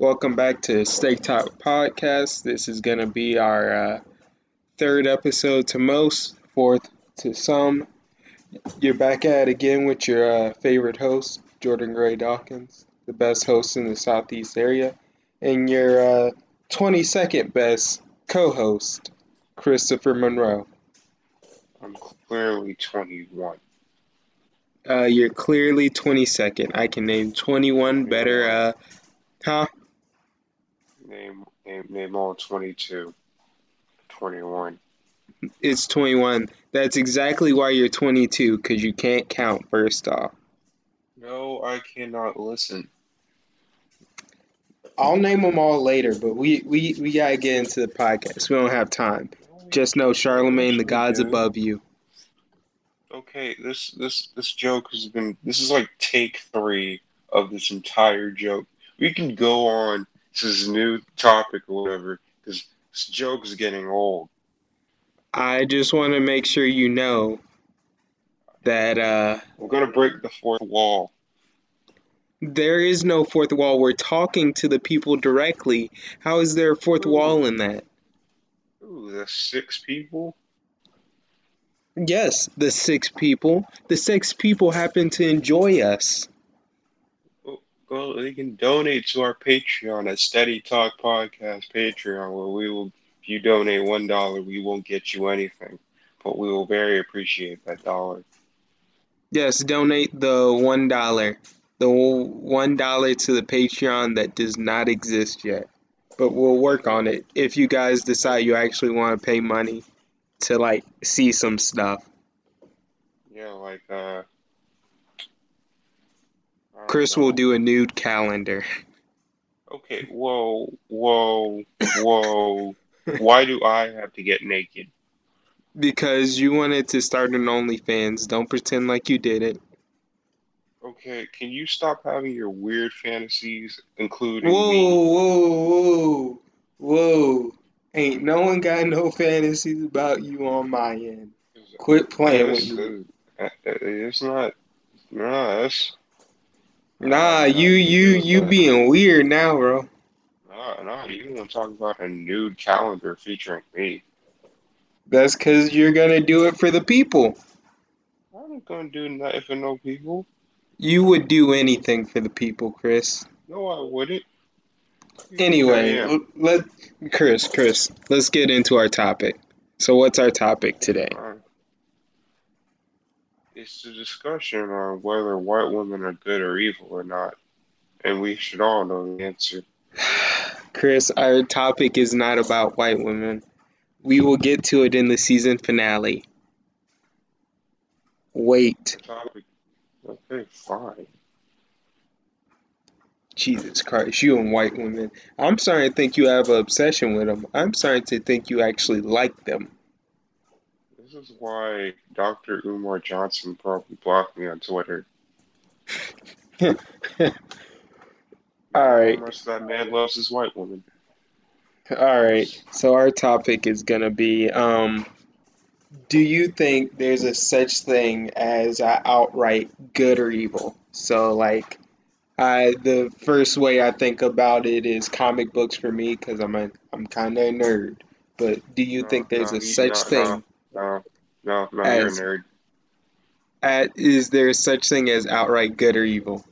Welcome back to Steak Talk Podcast. This is going to be our uh, third episode to most, fourth to some. You're back at it again with your uh, favorite host, Jordan Gray Dawkins, the best host in the Southeast area, and your uh, 22nd best co host, Christopher Monroe. I'm clearly 21. Uh, you're clearly 22nd. I can name 21 better. Uh, huh? Name, name, name all 22. 21. It's 21. That's exactly why you're 22, because you can't count, first off. No, I cannot listen. I'll name them all later, but we, we, we gotta get into the podcast. We don't have time. Just know Charlamagne, the God's above you. Okay, this this this joke has been. This is like take three of this entire joke. We can go on this new topic or whatever because this joke is getting old. I just want to make sure you know that uh, We're gonna break the fourth wall. there is no fourth wall. We're talking to the people directly. How is there a fourth wall in that? Ooh, the six people. Yes, the six people. The six people happen to enjoy us. Well, they can donate to our Patreon at Steady Talk Podcast Patreon, where we will, if you donate one dollar, we won't get you anything, but we will very appreciate that dollar. Yes, donate the one dollar. The one dollar to the Patreon that does not exist yet. But we'll work on it if you guys decide you actually want to pay money to like see some stuff. Yeah, like uh. I don't Chris will do a nude calendar. Okay, whoa, whoa, whoa. Why do I have to get naked? Because you wanted to start an OnlyFans. Don't pretend like you did it. Okay, can you stop having your weird fantasies, including Whoa, me? whoa, whoa, whoa. Ain't no one got no fantasies about you on my end. Quit playing with me. It's not. Nah, that's Nah, you you you being weird now, bro. nah, nah. You want to talk about a nude calendar featuring me? That's cause you're gonna do it for the people. I'm not gonna do nothing for no people. You would do anything for the people, Chris. No, I wouldn't. Anyway, let Chris, Chris, let's get into our topic. So what's our topic today? It's a discussion on whether white women are good or evil or not, and we should all know the answer. Chris, our topic is not about white women. We will get to it in the season finale. Wait. Topic. Okay, fine. Jesus Christ, you and white women. I'm starting to think you have an obsession with them. I'm starting to think you actually like them. Is why Dr. Umar Johnson probably blocked me on Twitter. All How much that man loves his white woman. all right. So our topic is gonna be, um, do you think there's a such thing as a outright good or evil? So like, I the first way I think about it is comic books for me because I'm a I'm kind of a nerd. But do you No, think there's no, a such no, thing? No, no, no, As- you're a nerd. At, is there such thing as outright good or evil?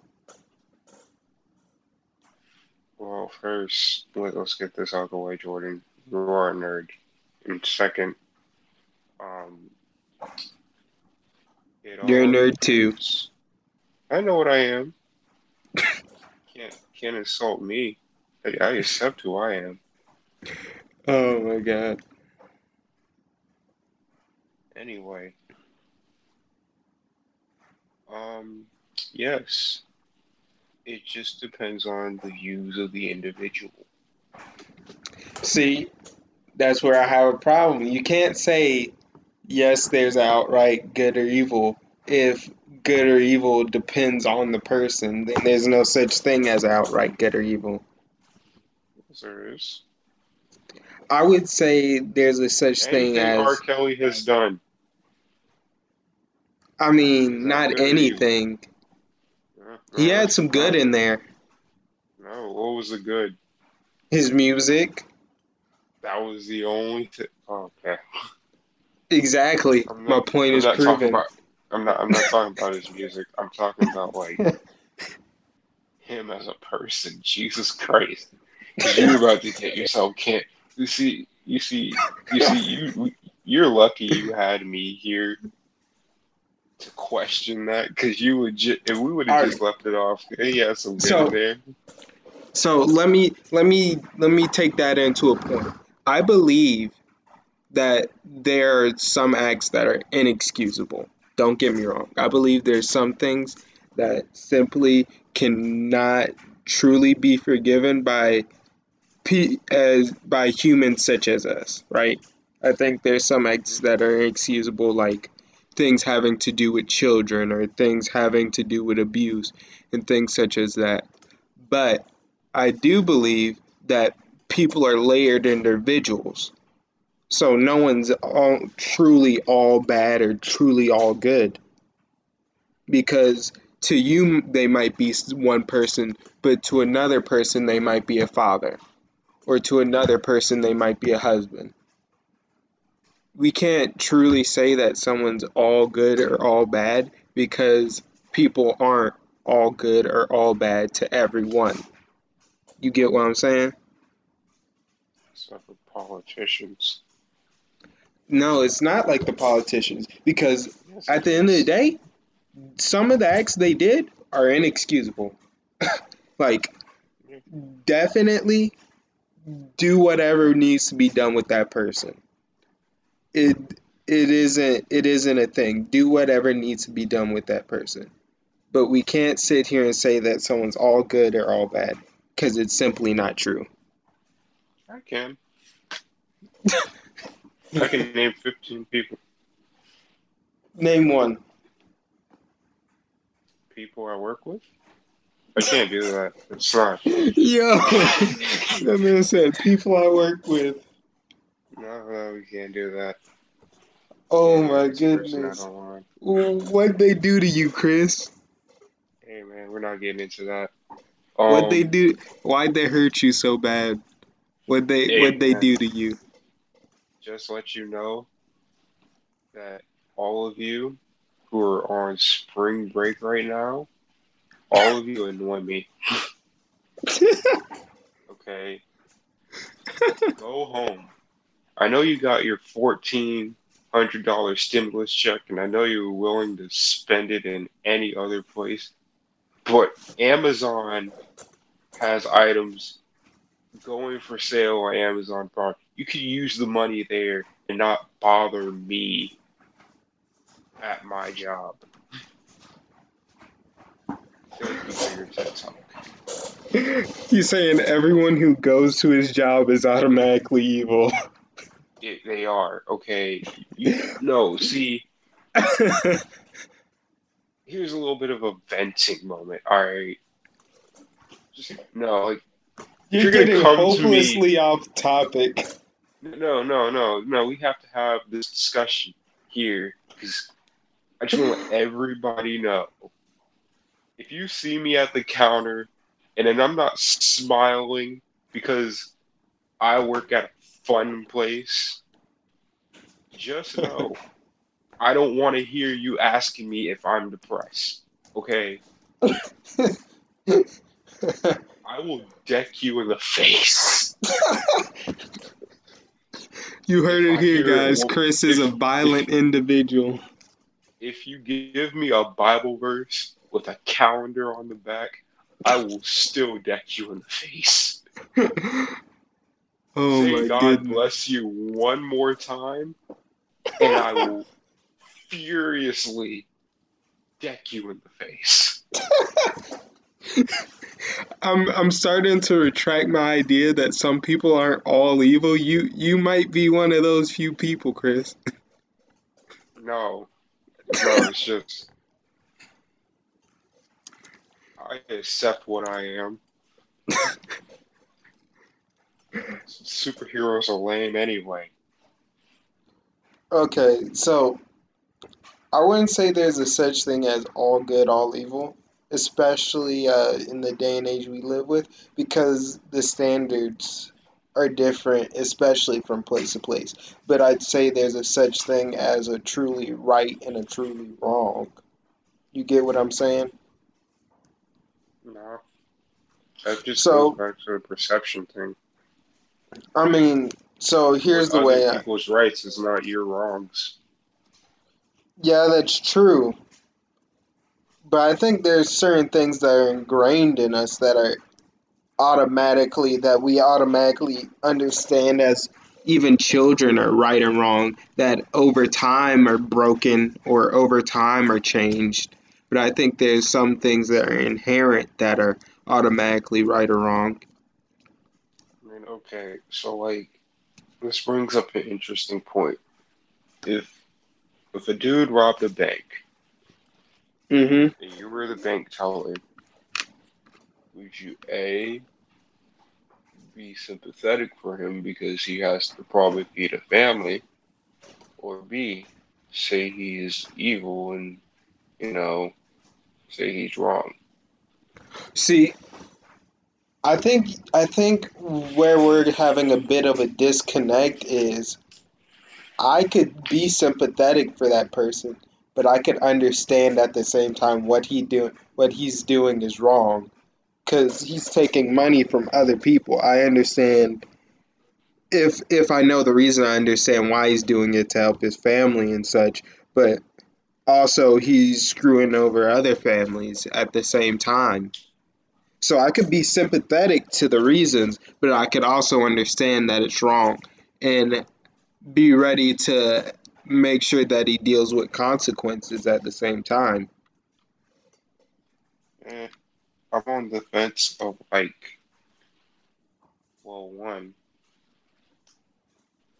Well, first, let, us get this out of the way, Jordan. You are a nerd. And second, um, You're a nerd too. I know what I am. can't can't insult me. I, I accept who I am. Oh my god. Anyway, um, yes, it just depends on the views of the individual. See, that's where I have a problem. You can't say yes, there's outright good or evil if good or evil depends on the person. Then there's no such thing as outright good or evil. Yes, There is. I would say there's a such thing Anything R. Kelly has done. I mean, not good or evil? anything. He had some good in there. No, what was the good? His music. That was the only thing. Oh, okay. Exactly. I'm My point I'm is proven. about. I'm not. I'm not talking about his music. I'm talking about like him as a person. Jesus Christ! you're about to get yourself can't. You see. You see. You see. You. You're lucky you had me here to question that because you would. Ju- if we would have just left it off, he had some good So- there. So let me let me let me take that into a point. I believe that there are some acts that are inexcusable. Don't get me wrong. I believe there's some things that simply cannot truly be forgiven by pe- as by humans such as us, right? I think there's some acts that are inexcusable like things having to do with children or things having to do with abuse and things such as that. But I do believe that people are layered individuals. So no one's all, truly all bad or truly all good. Because to you, they might be one person, but to another person, they might be a father. Or to another person, they might be a husband. We can't truly say that someone's all good or all bad because people aren't all good or all bad to everyone. You get what I'm saying? Except for politicians. No, it's not like the politicians because Yes, at the end of the day, some of the acts they did are inexcusable. like, definitely do whatever needs to be done with that person. It it isn't it isn't a thing. Do whatever needs to be done with that person. But we can't sit here and say that someone's all good or all bad because it's simply not true. I can. I can name 15 people. Name one. People I work with. I can't do that. It's not. Yo, that man said people I work with. No, we can't do that. Oh my person I goodness. What'd they do to you, Chris? Hey man, we're not getting into that. What'd they Um, do? Why'd they hurt you so bad? What'd they Hey, What'd they man. do to you? just let you know that all of you who are on spring break right now, all of you annoy me. Okay, go home. I know you got your fourteen hundred dollar stimulus check, and I know you were willing to spend it in any other place. But Amazon has items going for sale on Amazon Prime. You could use the money there and not bother me at my job. He's saying everyone who goes to his job is automatically evil. It, they are okay. You, no, see, here's a little bit of a venting moment. All right, just no, like You're You're gonna getting come to me- off topic. no, no, no, no. We have to have this discussion here because I just want everybody know. If you see me at the counter and then I'm not smiling because I work at a fun place, just know I don't want to hear you asking me if I'm depressed. Okay? I will deck you in the face. you heard it here, hear it, guys. Chris is a violent individual. If you give me a Bible verse with a calendar on the back, I will still deck you in the face. oh Say my God goodness. bless you one more time, and I will furiously deck you in the face. I'm I'm starting to retract my idea that some people aren't all evil. You you might be one of those few people, Chris. No, no, it's just I accept what I am. Superheroes are lame anyway. Okay, so I wouldn't say there's a such thing as all good, all evil. especially uh, in the day and age we live with, because the standards are different, especially from place to place. But I'd say there's a such thing as a truly right and a truly wrong. You get what I'm saying? No, that just goes back to the perception thing. I mean, so here's the way I, people's rights is not your wrongs. yeah, that's true. But I think there's certain things that are ingrained in us that are automatically that we automatically understand as even children are right and wrong that over time are broken or over time are changed but i think there's some things that are inherent that are automatically right or wrong okay, so like this brings up an interesting point. If if a dude robbed a bank mm-hmm and you were the bank teller, would you A be sympathetic for him because he has to probably feed a family, or B say he is evil and you know say he's wrong? see i think i think where we're having a bit of a disconnect is i could be sympathetic for that person but i could understand at the same time what he do what he's doing is wrong because he's taking money from other people. I understand if if I know the reason, I understand why he's doing it to help his family and such. But also, he's screwing over other families at the same time. So I could be sympathetic to the reasons, but I could also understand that it's wrong and be ready to make sure that he deals with consequences at the same time. Eh, I'm on the fence of like, well, one,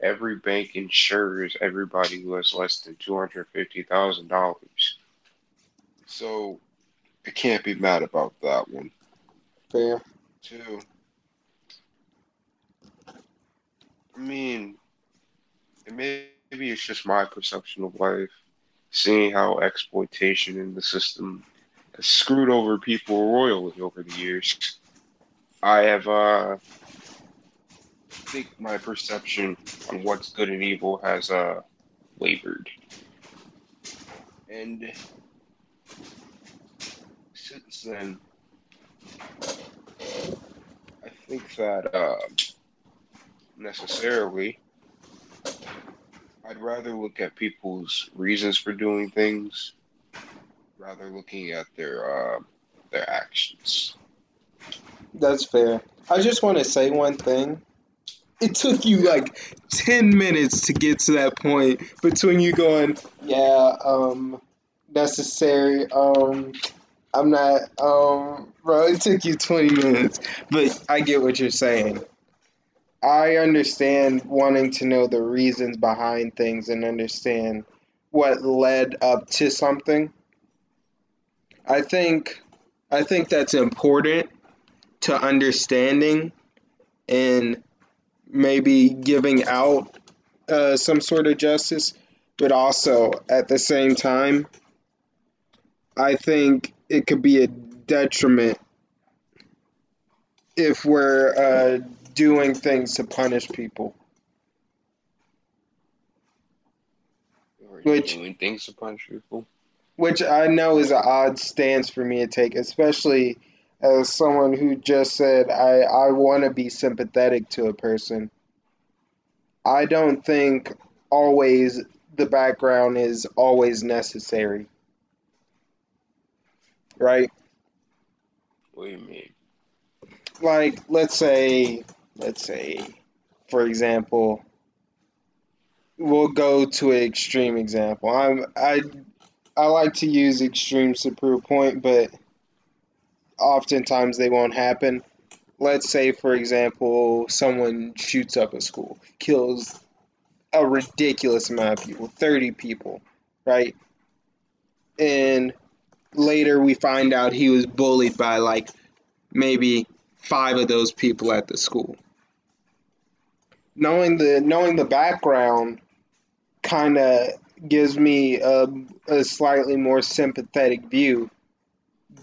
every bank insures everybody who has less than two hundred fifty thousand dollars, so I can't be mad about that one. Fair. Two, I mean, maybe it's just my perception of life, seeing how exploitation in the system has screwed over people royally over the years. I have, uh, think my perception on what's good and evil has, uh, wavered. And since then, I think that, uh, necessarily, I'd rather look at people's reasons for doing things rather looking at their uh, their actions. That's fair. I just want to say one thing. It took you like 10 minutes to get to that point between you going, yeah, um, necessary, um, I'm not, um, bro, it took you 20 minutes. But I get what you're saying. I understand wanting to know the reasons behind things and understand what led up to something. I think I think that's important to understanding and maybe giving out uh, some sort of justice, but also at the same time, I think it could be a detriment if we're uh, doing things to punish people, which doing things to punish people. which I know is an odd stance for me to take, especially as someone who just said I I want to be sympathetic to a person. I don't think always the background is always necessary, right? What do you mean? Like let's say let's say for example, we'll go to an extreme example. I'm I I like to use extremes to prove a point, but oftentimes they won't happen. Let's say for example, someone shoots up a school, kills a ridiculous amount of people, 30 people, right? And later we find out he was bullied by like maybe five of those people at the school. Knowing the knowing the background kind of gives me a, a slightly more sympathetic view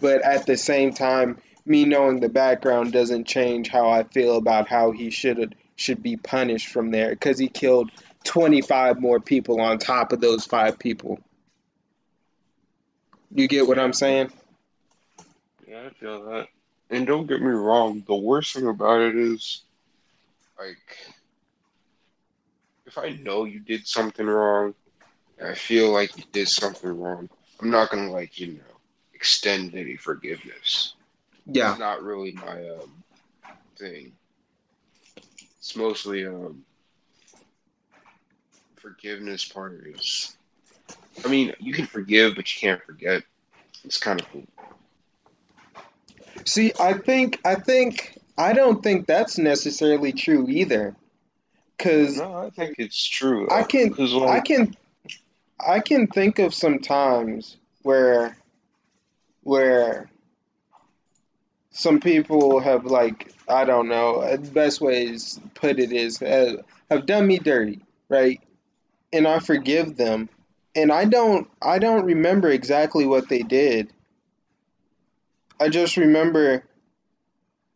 but at the same time, me knowing the background doesn't change how I feel about how he should should be punished from there because he killed 25 more people on top of those five people. You get what I'm saying? Yeah, I feel that. And don't get me wrong, the worst thing about it is, like, if I know you did something wrong, and I feel like you did something wrong, I'm not gonna like you know extend any forgiveness. Yeah. It's not really my um thing. It's mostly um forgiveness part is. I mean, you can forgive, but you can't forget. It's kind of cool. See, I think I think I don't think that's necessarily true either. Cause No, I think it's true. I can 'Cause, I can I can think of some times where where some people have like I don't know uh, the best ways to put it is uh, have done me dirty, right? And I forgive them, and I don't I don't remember exactly what they did. I just remember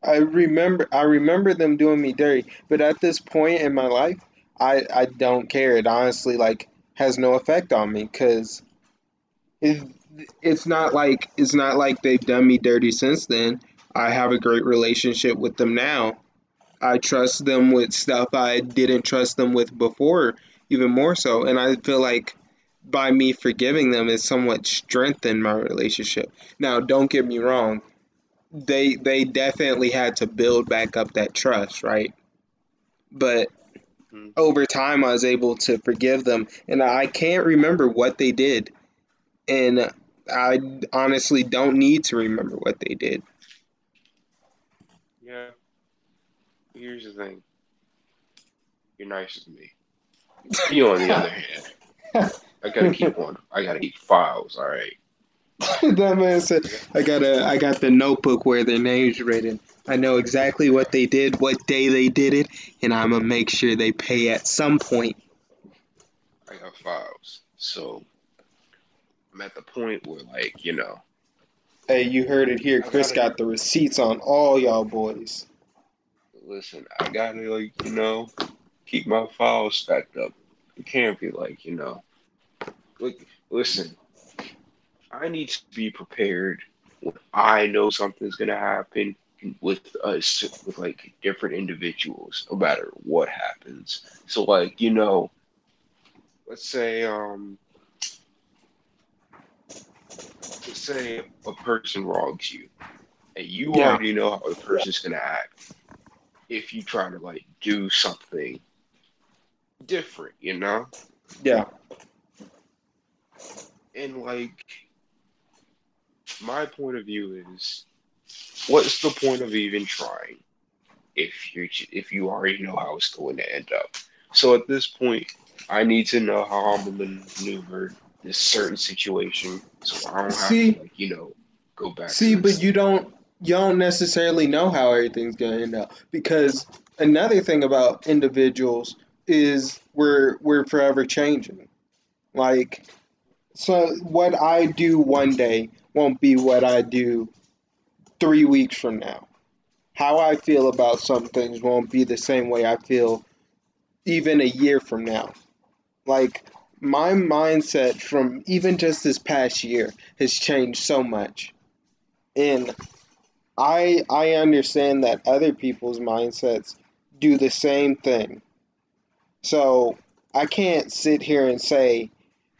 I remember I remember them doing me dirty, but at this point in my life, I I don't care. It honestly like has no effect on me it, it's not like it's not like they've done me dirty since then. I have a great relationship with them now. I trust them with stuff I didn't trust them with before, even more so. And I feel like by me forgiving them, is somewhat strengthened my relationship. Now, don't get me wrong they they definitely had to build back up that trust, right? But mhm. over time, I was able to forgive them, and I can't remember what they did, and I honestly don't need to remember what they did. yeah. Here's the thing. You're nicer than me. You, on the other hand, I gotta keep one. I gotta keep files. All right. that man said, "I got a, I got the notebook where their names written. I know exactly what they did, what day they did it, and I'm gonna make sure they pay at some point." I got files. So I'm at the point where, like, you know, Hey, you heard it here. Chris gotta got the receipts on all y'all boys. listen. I gotta, like, you know, keep my files stacked up. It can't be like, you know, like, listen. I need to be prepared when I know something's gonna happen with us, with like different individuals, no matter what happens. So, like, you know, let's say, um, let's say a person wrongs you, and you Yeah. already know how the person's gonna act if you try to like do something different, you know? Yeah. And like, my point of view is, what's the point of even trying if you if you already know how it's going to end up? So at this point, I need to know how I'm gonna maneuver this certain situation, so I don't have See- to like you know go back. See, but you don't you don't necessarily know how everything's gonna end up because another thing about individuals is we're we're forever changing. Like, so what I do one day won't be what I do three weeks from now. How I feel about some things won't be the same way I feel even a year from now. Like my mindset from even just this past year has changed so much. And I I understand that other people's mindsets do the same thing. So I can't sit here and say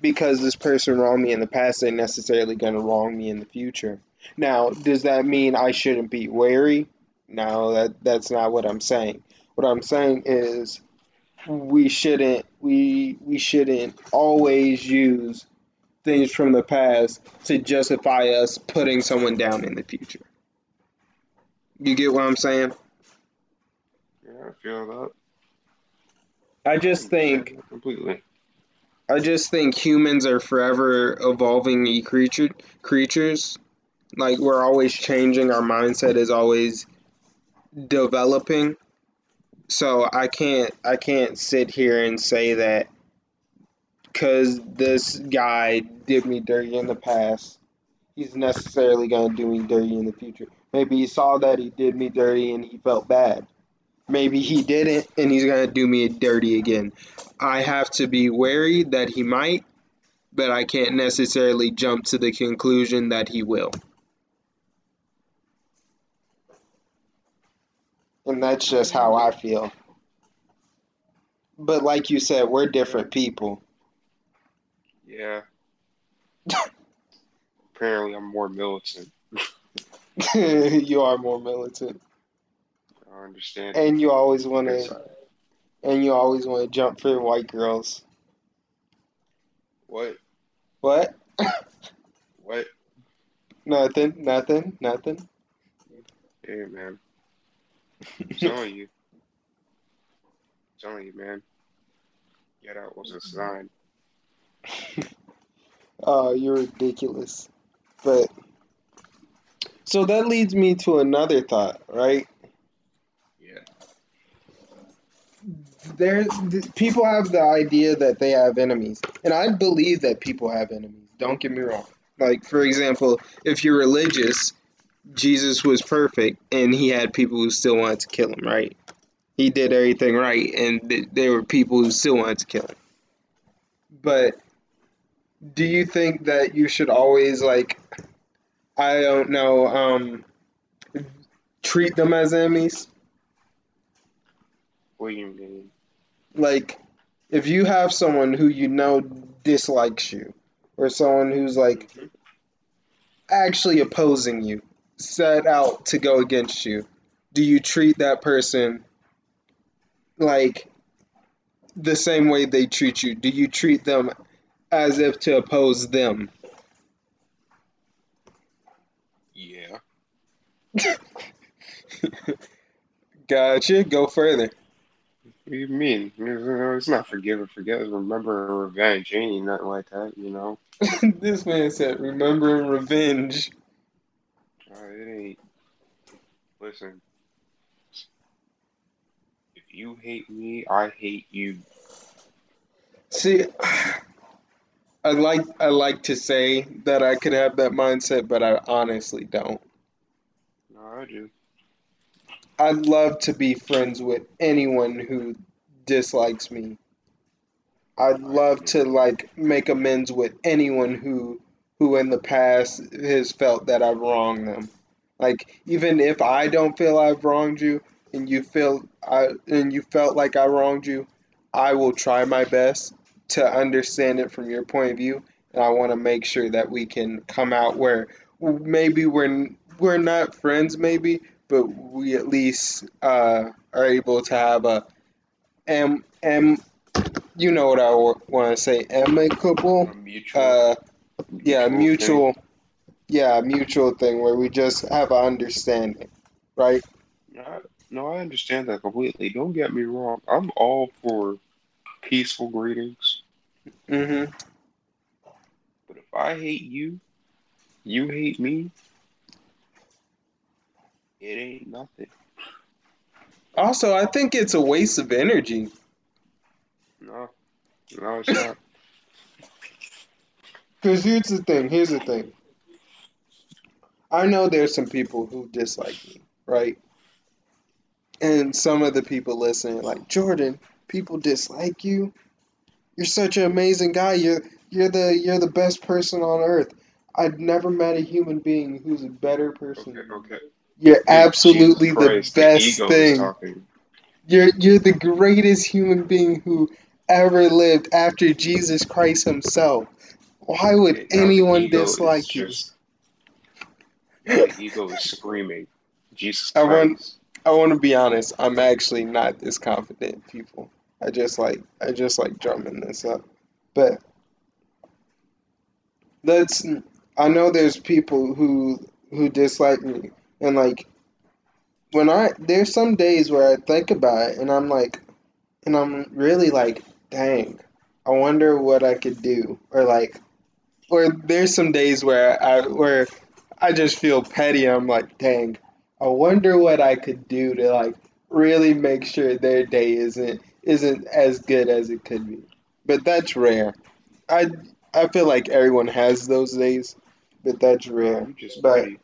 because this person wronged me in the past, they're necessarily going to wrong me in the future. Now, does that mean I shouldn't be wary? No, that that's not what I'm saying. What I'm saying is we shouldn't we we shouldn't always use things from the past to justify us putting someone down in the future. You get what I'm saying? Yeah, I feel that. I just think completely. I just think humans are forever evolving e creature creatures. Like we're always changing, our mindset is always developing. So I can't I can't sit here and say that because this guy did me dirty in the past he's necessarily gonna do me dirty in the future. Maybe he saw that he did me dirty and he felt bad. Maybe he didn't and he's gonna do me dirty again. I have to be wary that he might, but I can't necessarily jump to the conclusion that he will. And that's just how I feel. But like you said, we're different people. Yeah. Apparently, I'm more militant. you are more militant, I understand. and you always want to, and you always want to jump for white girls. what? What? What? Nothing. Nothing. Nothing. Hey, man. I'm telling you. I'm telling you, man. Get out was a sign. Oh, you're ridiculous. But so that leads me to another thought, right? Yeah. There's people have the idea that they have enemies, and I believe that people have enemies. Don't get me wrong. Like for example, if you're religious, Jesus was perfect, and he had people who still wanted to kill him. Right? He did everything right, and th- there were people who still wanted to kill him. But do you think that you should always like, I don't know, um, treat them as enemies? What do you mean? Like if you have someone who you know dislikes you or someone who's like actually opposing you set out to go against you do you treat that person like the same way they treat you? Do you treat them as if to oppose them? Yeah. gotcha. Go further What do you mean? It's not forgive and forget. It's remember and revenge. Ain't nothing like that, you know? this man said remembering revenge Uh, it ain't. Listen. If you hate me, I hate you. See, I like I like to say that I could have that mindset, but I honestly don't. No, I do. I'd love to be friends with anyone who dislikes me. I'd love to like make amends with anyone who who in the past has felt that I've wronged them. Like even if I don't feel I've wronged you and you feel I and you felt like I wronged you, I will try my best to understand it from your point of view and I want to make sure that we can come out where maybe we're we're not friends maybe, but we at least uh, are able to have a am am you know what I want to say amicable A mutual. uh yeah thing. mutual yeah mutual thing where we just have an understanding right No, I, no, I understand that completely. Don't get me wrong. I'm all for peaceful greetings. mm-hmm But if I hate you, you hate me, it ain't nothing. also I think it's a waste of energy. No, no, it's not. because here's the thing here's the thing. I know there's some people who dislike me right? And some of the people listening like Jordan people dislike you? You're such an amazing guy. You're you're the you're the best person on earth. I've never met a human being who's a better person Okay, okay. You're absolutely Jesus the best is thing. You're you're the greatest human being who ever lived after Jesus Christ himself. Why would the anyone dislike you? just- the ego is screaming. Jesus I want- I want to be honest. I'm actually not this confident, people. I just like I just like drumming this up, but that's I know there's people who who dislike me, and like when I there's some days where I think about it, and I'm like, and I'm really like, dang, I wonder what I could do, or like, or there's some days where I where I just feel petty. I'm like, dang, I wonder what I could do to like really make sure their day isn't isn't as good as it could be. But that's rare. I I feel like everyone has those days, but that's rare. But petty.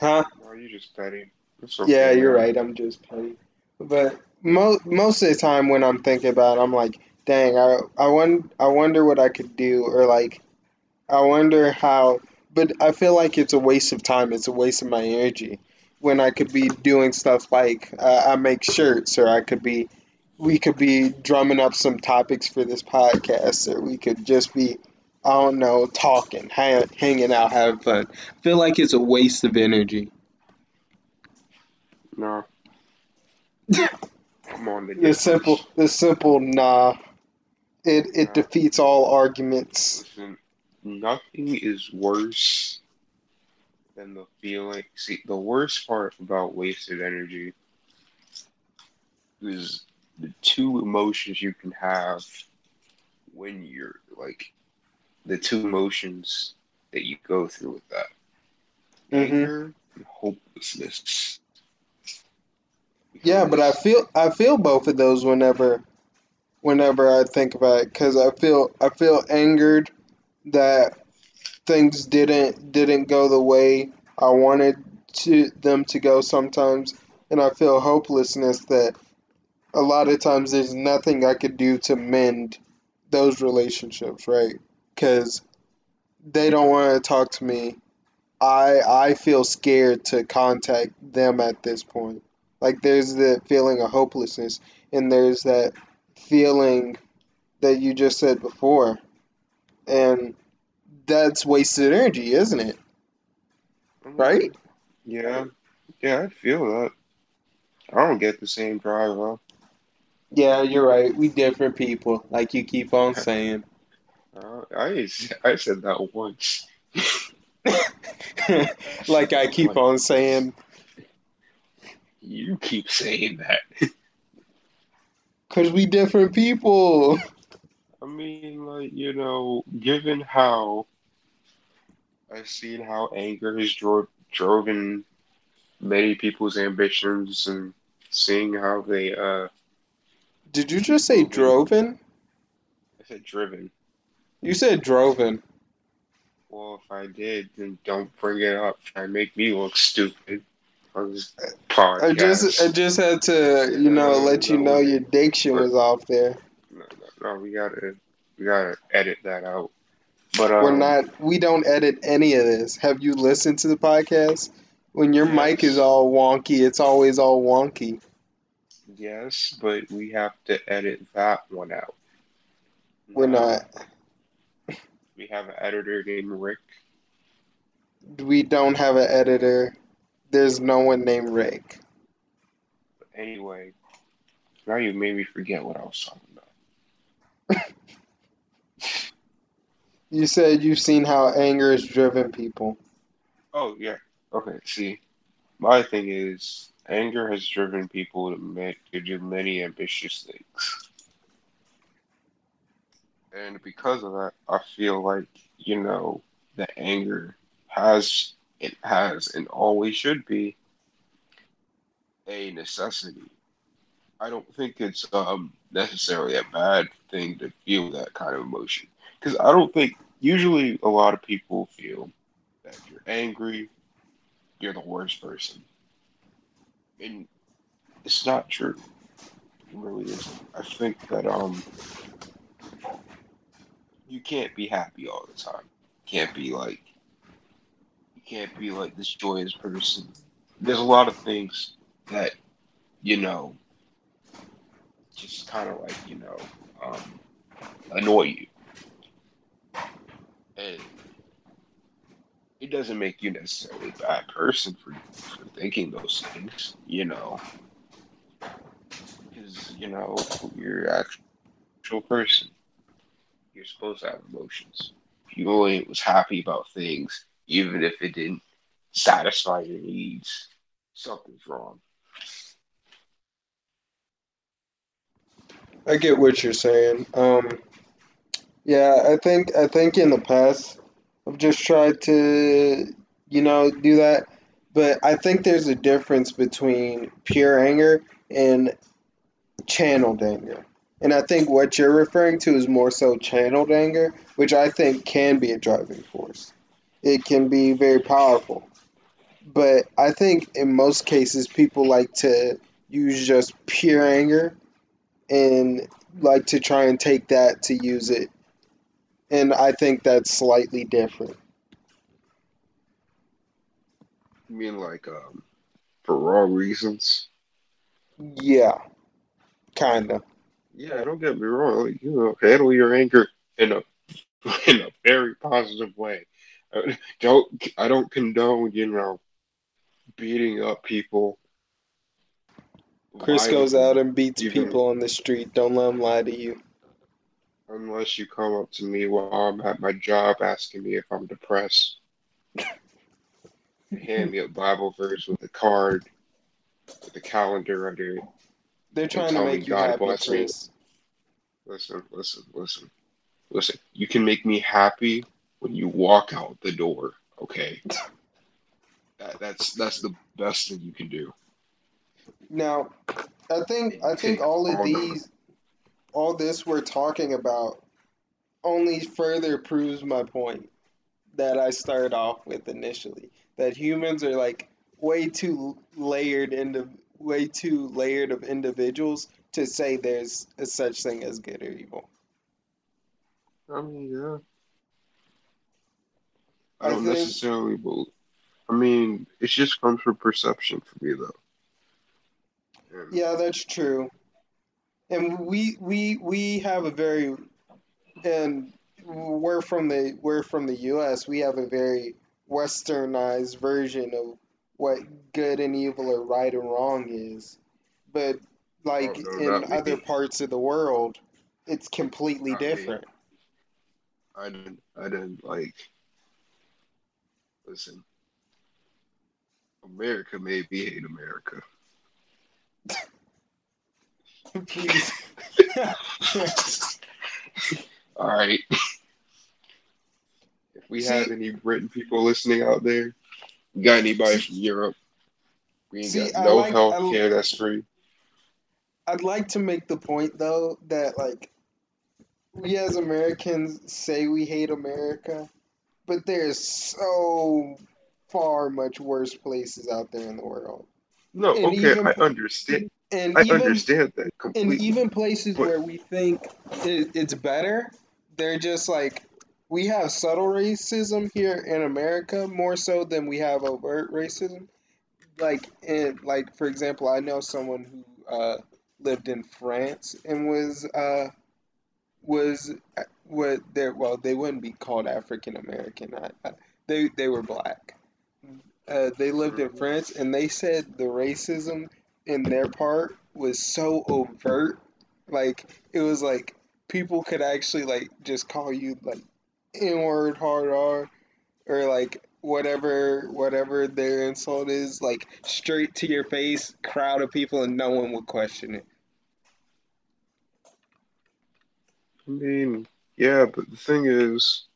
Huh? No, you just petty. It's Yeah, you're man. right. I'm just petty. But mo- most of the time when I'm thinking about it, I'm like, dang, I I won- I wonder what I could do or like I wonder how but I feel like it's a waste of time. It's a waste of my energy when I could be doing stuff like uh, I make shirts or I could be we could be drumming up some topics for this podcast or we could just be I don't know, talking, ha- hanging out, having fun. I feel like it's a waste of energy. No, I'm on the The simple, the simple nah. It it No, defeats all arguments. listen, nothing is worse than the feeling. See, the worst part about wasted energy is the two emotions you can have when you're like the two emotions that you go through with that hmm anger and hopelessness. Yeah, but I feel I feel both of those whenever whenever I think about it, because I feel I feel angered that things didn't didn't go the way I wanted to them to go sometimes, and I feel hopelessness that a lot of times there's nothing I could do to mend those relationships, right? Because they don't want to talk to me. I I feel scared to contact them at this point. Like there's the feeling of hopelessness, and there's that feeling that you just said before, and that's wasted energy, isn't it? Mm-hmm. Right? yeah, yeah, I feel that. I don't get the same drive though. Yeah, you're right. We different people, like you keep on saying. Uh, I I said that once. Like I keep once. on saying, You keep saying that. cause we different people. I mean, like, you know, given how I've seen how anger has dro driven many people's ambitions and seeing how they uh Did you just say droven? I said driven. You said droven. Well, if I did, then don't bring it up. Try and make me look stupid I just I just had to, you know, No, let you no, know your diction was off there. no, no, no, we gotta, we gotta edit that out. But We're um, not we don't edit any of this. Have you listened to the podcast? When your mic is all wonky, it's always all wonky. yes, but we have to edit that one out. We're not. We have an editor named Rick. We don't have an editor. There's no one named Rick. But anyway, now you made me forget what I was talking about. You said you've seen how anger has driven people. Oh yeah, okay. See, my thing is anger has driven people to, ma- to do many ambitious things. And because of that, I feel like, you know, that anger has, it has, and always should be a necessity. I don't think it's um, necessarily a bad thing to feel that kind of emotion. Because I don't think, usually, a lot of people feel that you're angry, you're the worst person. And it's not true. It really isn't. I think that um, you can't be happy all the time. You can't be like, you can't be like this joyous person. There's a lot of things that, you know, just kind of like, you know, um, annoy you. And it doesn't make you necessarily a bad person for, for thinking those things, you know, because, you know, you're actual person. You're supposed to have emotions. You only was happy about things, even if it didn't satisfy your needs, something's wrong. I get what you're saying. Um, yeah, I think I think in the past I've just tried to, you know, do that. But I think there's a difference between pure anger and channeled anger. And I think what you're referring to is more so channeled anger, which I think can be a driving force. it can be very powerful. But I think in most cases, people like to use just pure anger and like to try and take that to use it. And I think that's slightly different. You mean like um, for wrong reasons? Yeah, kind of. Yeah, don't get me wrong. Like, you know, handle your anger in a in a very positive way. Uh, Don't I don't condone, you know, beating up people Chris goes out and beats even people on the street. Don't let him lie to you. unless you come up to me while I'm at my job asking me if I'm depressed. Hand me a Bible verse with a card with a calendar under it They're trying to make you God happy, bless me. Listen, listen, listen, listen. You can make me happy when you walk out the door, okay? That, that's that's the best thing you can do. Now, I think I think all of these, all this we're talking about, only further proves my point that I started off with initially. That humans are like way too layered into way too layered of individuals to say there's a such thing as good or evil. I mean, yeah. I I don't think necessarily believe. I mean, it just comes from perception for me, though. And yeah, that's true. And we we we have a very and we're from the we're from the US. We have a very westernized version of what good and evil or right and wrong is. But oh like no, in other me, parts of the world, it's completely not me. different. I didn't. I didn't like. Listen, America made me hate America. Please. All right. If we have any Britain people listening out there, we got anybody from Europe? We ain't see, got no like health care that's free. I'd like to make the point though that like we as Americans say we hate America, but there's so far much worse places out there in the world. No, And okay, even I understand. and I even understand that and even places But where we think it, it's better, they're just like we have subtle racism here in America more so than we have overt racism. Like in like for example, I know someone who uh, lived in France and was uh, was what they well they wouldn't be called African American. They they were black. Uh, they lived in. France and they said the racism in their part was so overt. Like it was like people could actually like just call you like N word hard R or like whatever whatever their insult is like straight to your face crowd of people and no one would question it. I mean, yeah, but the thing is,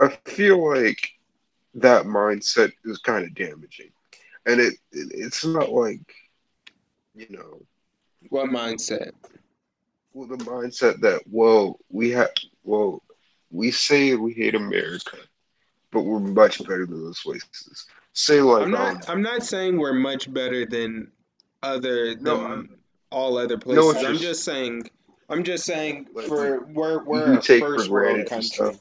I feel like that mindset is kind of damaging, and it, it it's not like you know, what mindset? Well, the mindset that well we have well we say we hate America, but we're much better than those places. Say i'm like not um i'm not saying we're much better than other no than all other places it's i'm just saying i'm just saying like like for we're we, we're we a first world country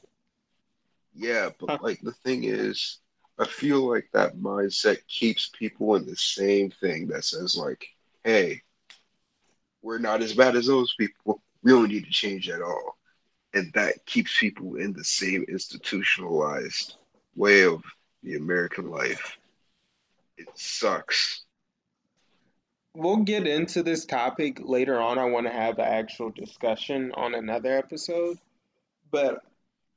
Yeah, but Huh. like the thing is, I feel like that mindset keeps people in the same thing that says like, hey, we're not as bad as those people. We don't need to change at all. And that keeps people in the same institutionalized way of the American life. It sucks. we'll get into this topic later on i want to have an actual discussion on another episode but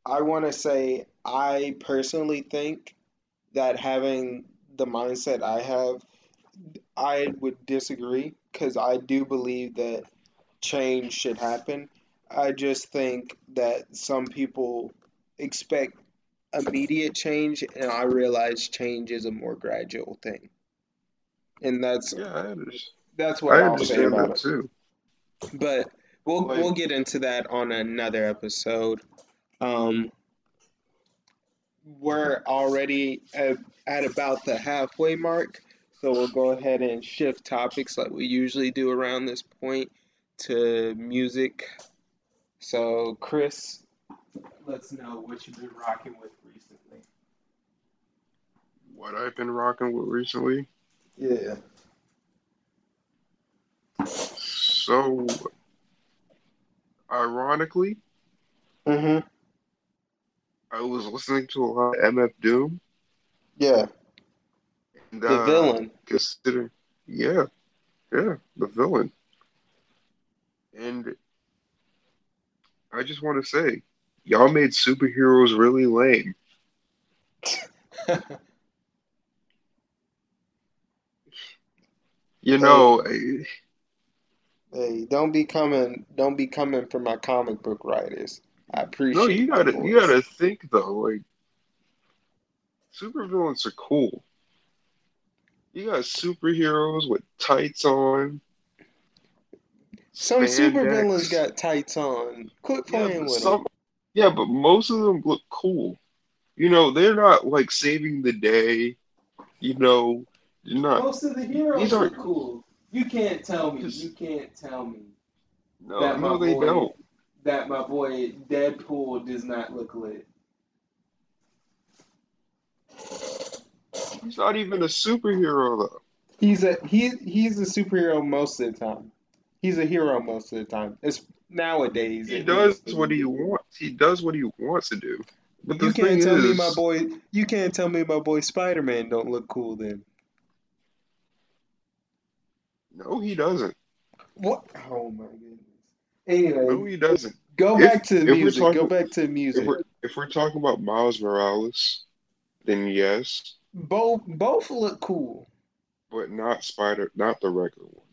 i want to say i personally think that having the mindset I have, I would disagree because I do believe that change should happen. I just think that some people expect immediate change, and I realize change is a more gradual thing. And that's Yeah, I understand. that's what I I'll say about it. too. But we'll we'll get into that on another episode. Um, we're already at, at about the halfway mark, so we'll go ahead and shift topics like we usually do around this point to music. So, Chris, let's know what you've been rocking with recently. What I've been rocking with recently. Yeah. So, ironically, Mm-hmm. I was listening to a lot of MF Doom Yeah. and The uh, villain. consider, yeah, yeah, the villain. And I just want to say, y'all made superheroes really lame. You know, I- Hey, don't be coming don't be coming for my comic book writers. I appreciate no, you you, gotta, you gotta think though, like, supervillains are cool. You got superheroes with tights on, Some supervillains spandex. got tights on. Quit playing but with some, them. yeah, but most of them look cool. You know, they're not like saving the day. You know, they're not. Most of the These heroes aren't. look cool. You can't tell me. Just, You can't tell me no, that my no, they boy don't. that my boy Deadpool does not look lit. He's not even a superhero though. He's a he he's a superhero most of the time. He's a hero most of the time. It's nowadays He does what he wants. He does what he wants to do. But You can't tell me my boy you can't tell me my boy Spider-Man don't look cool then. no, he doesn't. What? Oh my goodness. Anyway, No, he doesn't. go If back to the if music. Go back to the if music. we're if we're talking about Miles Morales, then yes, Both both look cool. but not Spider, not the regular one.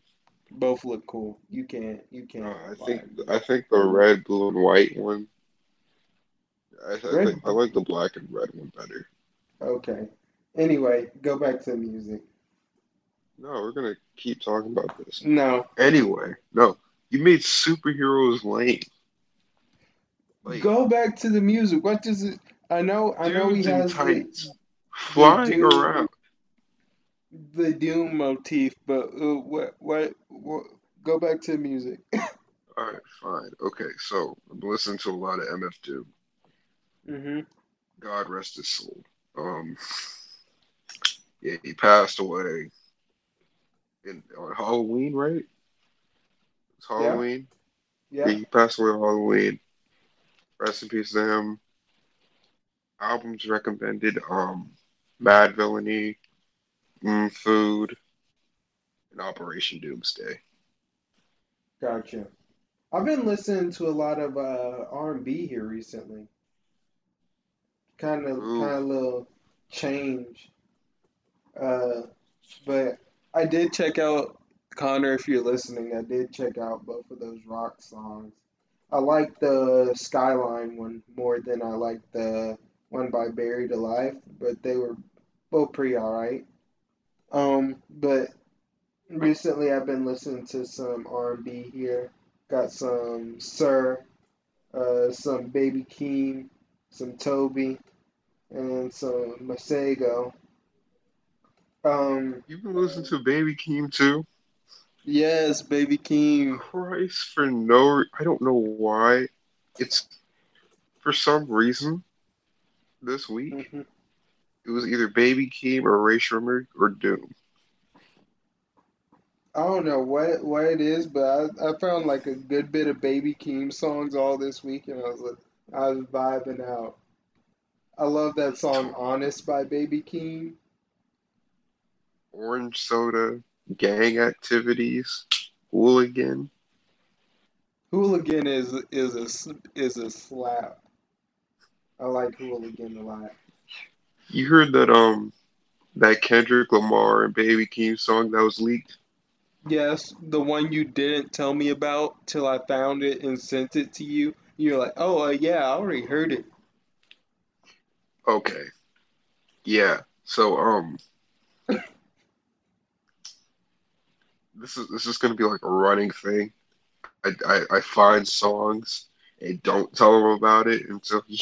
Both look cool. You can't you Uh, can't I think. I think the red, blue, and white one. I, I think I like the black and red one better. okay. Anyway, go back to the music. No, we're gonna keep talking about this. No. Anyway, no, you made superheroes lame. Like Go back to the music. What does it I know I know he has the tights the flying Doom around. The Doom motif, but uh, what, what what go back to music. All right, fine. Okay, so I'm listening to a lot of MF Doom. hmm God rest his soul. Um, yeah, he passed away in on Halloween, right? It's Yeah. Halloween. Yeah. He passed away on Halloween. Rest in peace to him. Albums recommended: um, Madvillainy, mm, Food, and Operation Doomsday. Gotcha. I've been listening to a lot of uh R&B here recently. Kind of Ooh, kind of little change. Uh, but I did check out Connor if you're listening. I did check out both of those rock songs. I like the Skyline one more than I like the one by Buried Alive, but they were both pretty alright. Um, but recently I've been listening to some R&B here. Got some Sir, uh, some Baby Keem, some Toby, and some Masego. Um, you've been listening to Baby Keem too? yes, Baby Keem. Christ, for no, re- I don't know why. It's for some reason this week hmm it was either Baby Keem or Rae Sremmurd or Doom. I don't know what what it is, but I, I found like a good bit of Baby Keem songs all this week, and I was like, I was vibing out. I love that song "Honest" by Baby Keem. Orange Soda, Gang Activities, Hooligan. Hooligan is is a is a slap. I like Hooligan a lot. You heard that um that Kendrick Lamar and Baby Keem song that was leaked? Yes, the one you didn't tell me about till I found it and sent it to you. You're like, oh uh, yeah, I already heard it. Okay. Yeah. So um this is this is gonna be like a running thing. I I, I find songs and don't tell them about it until he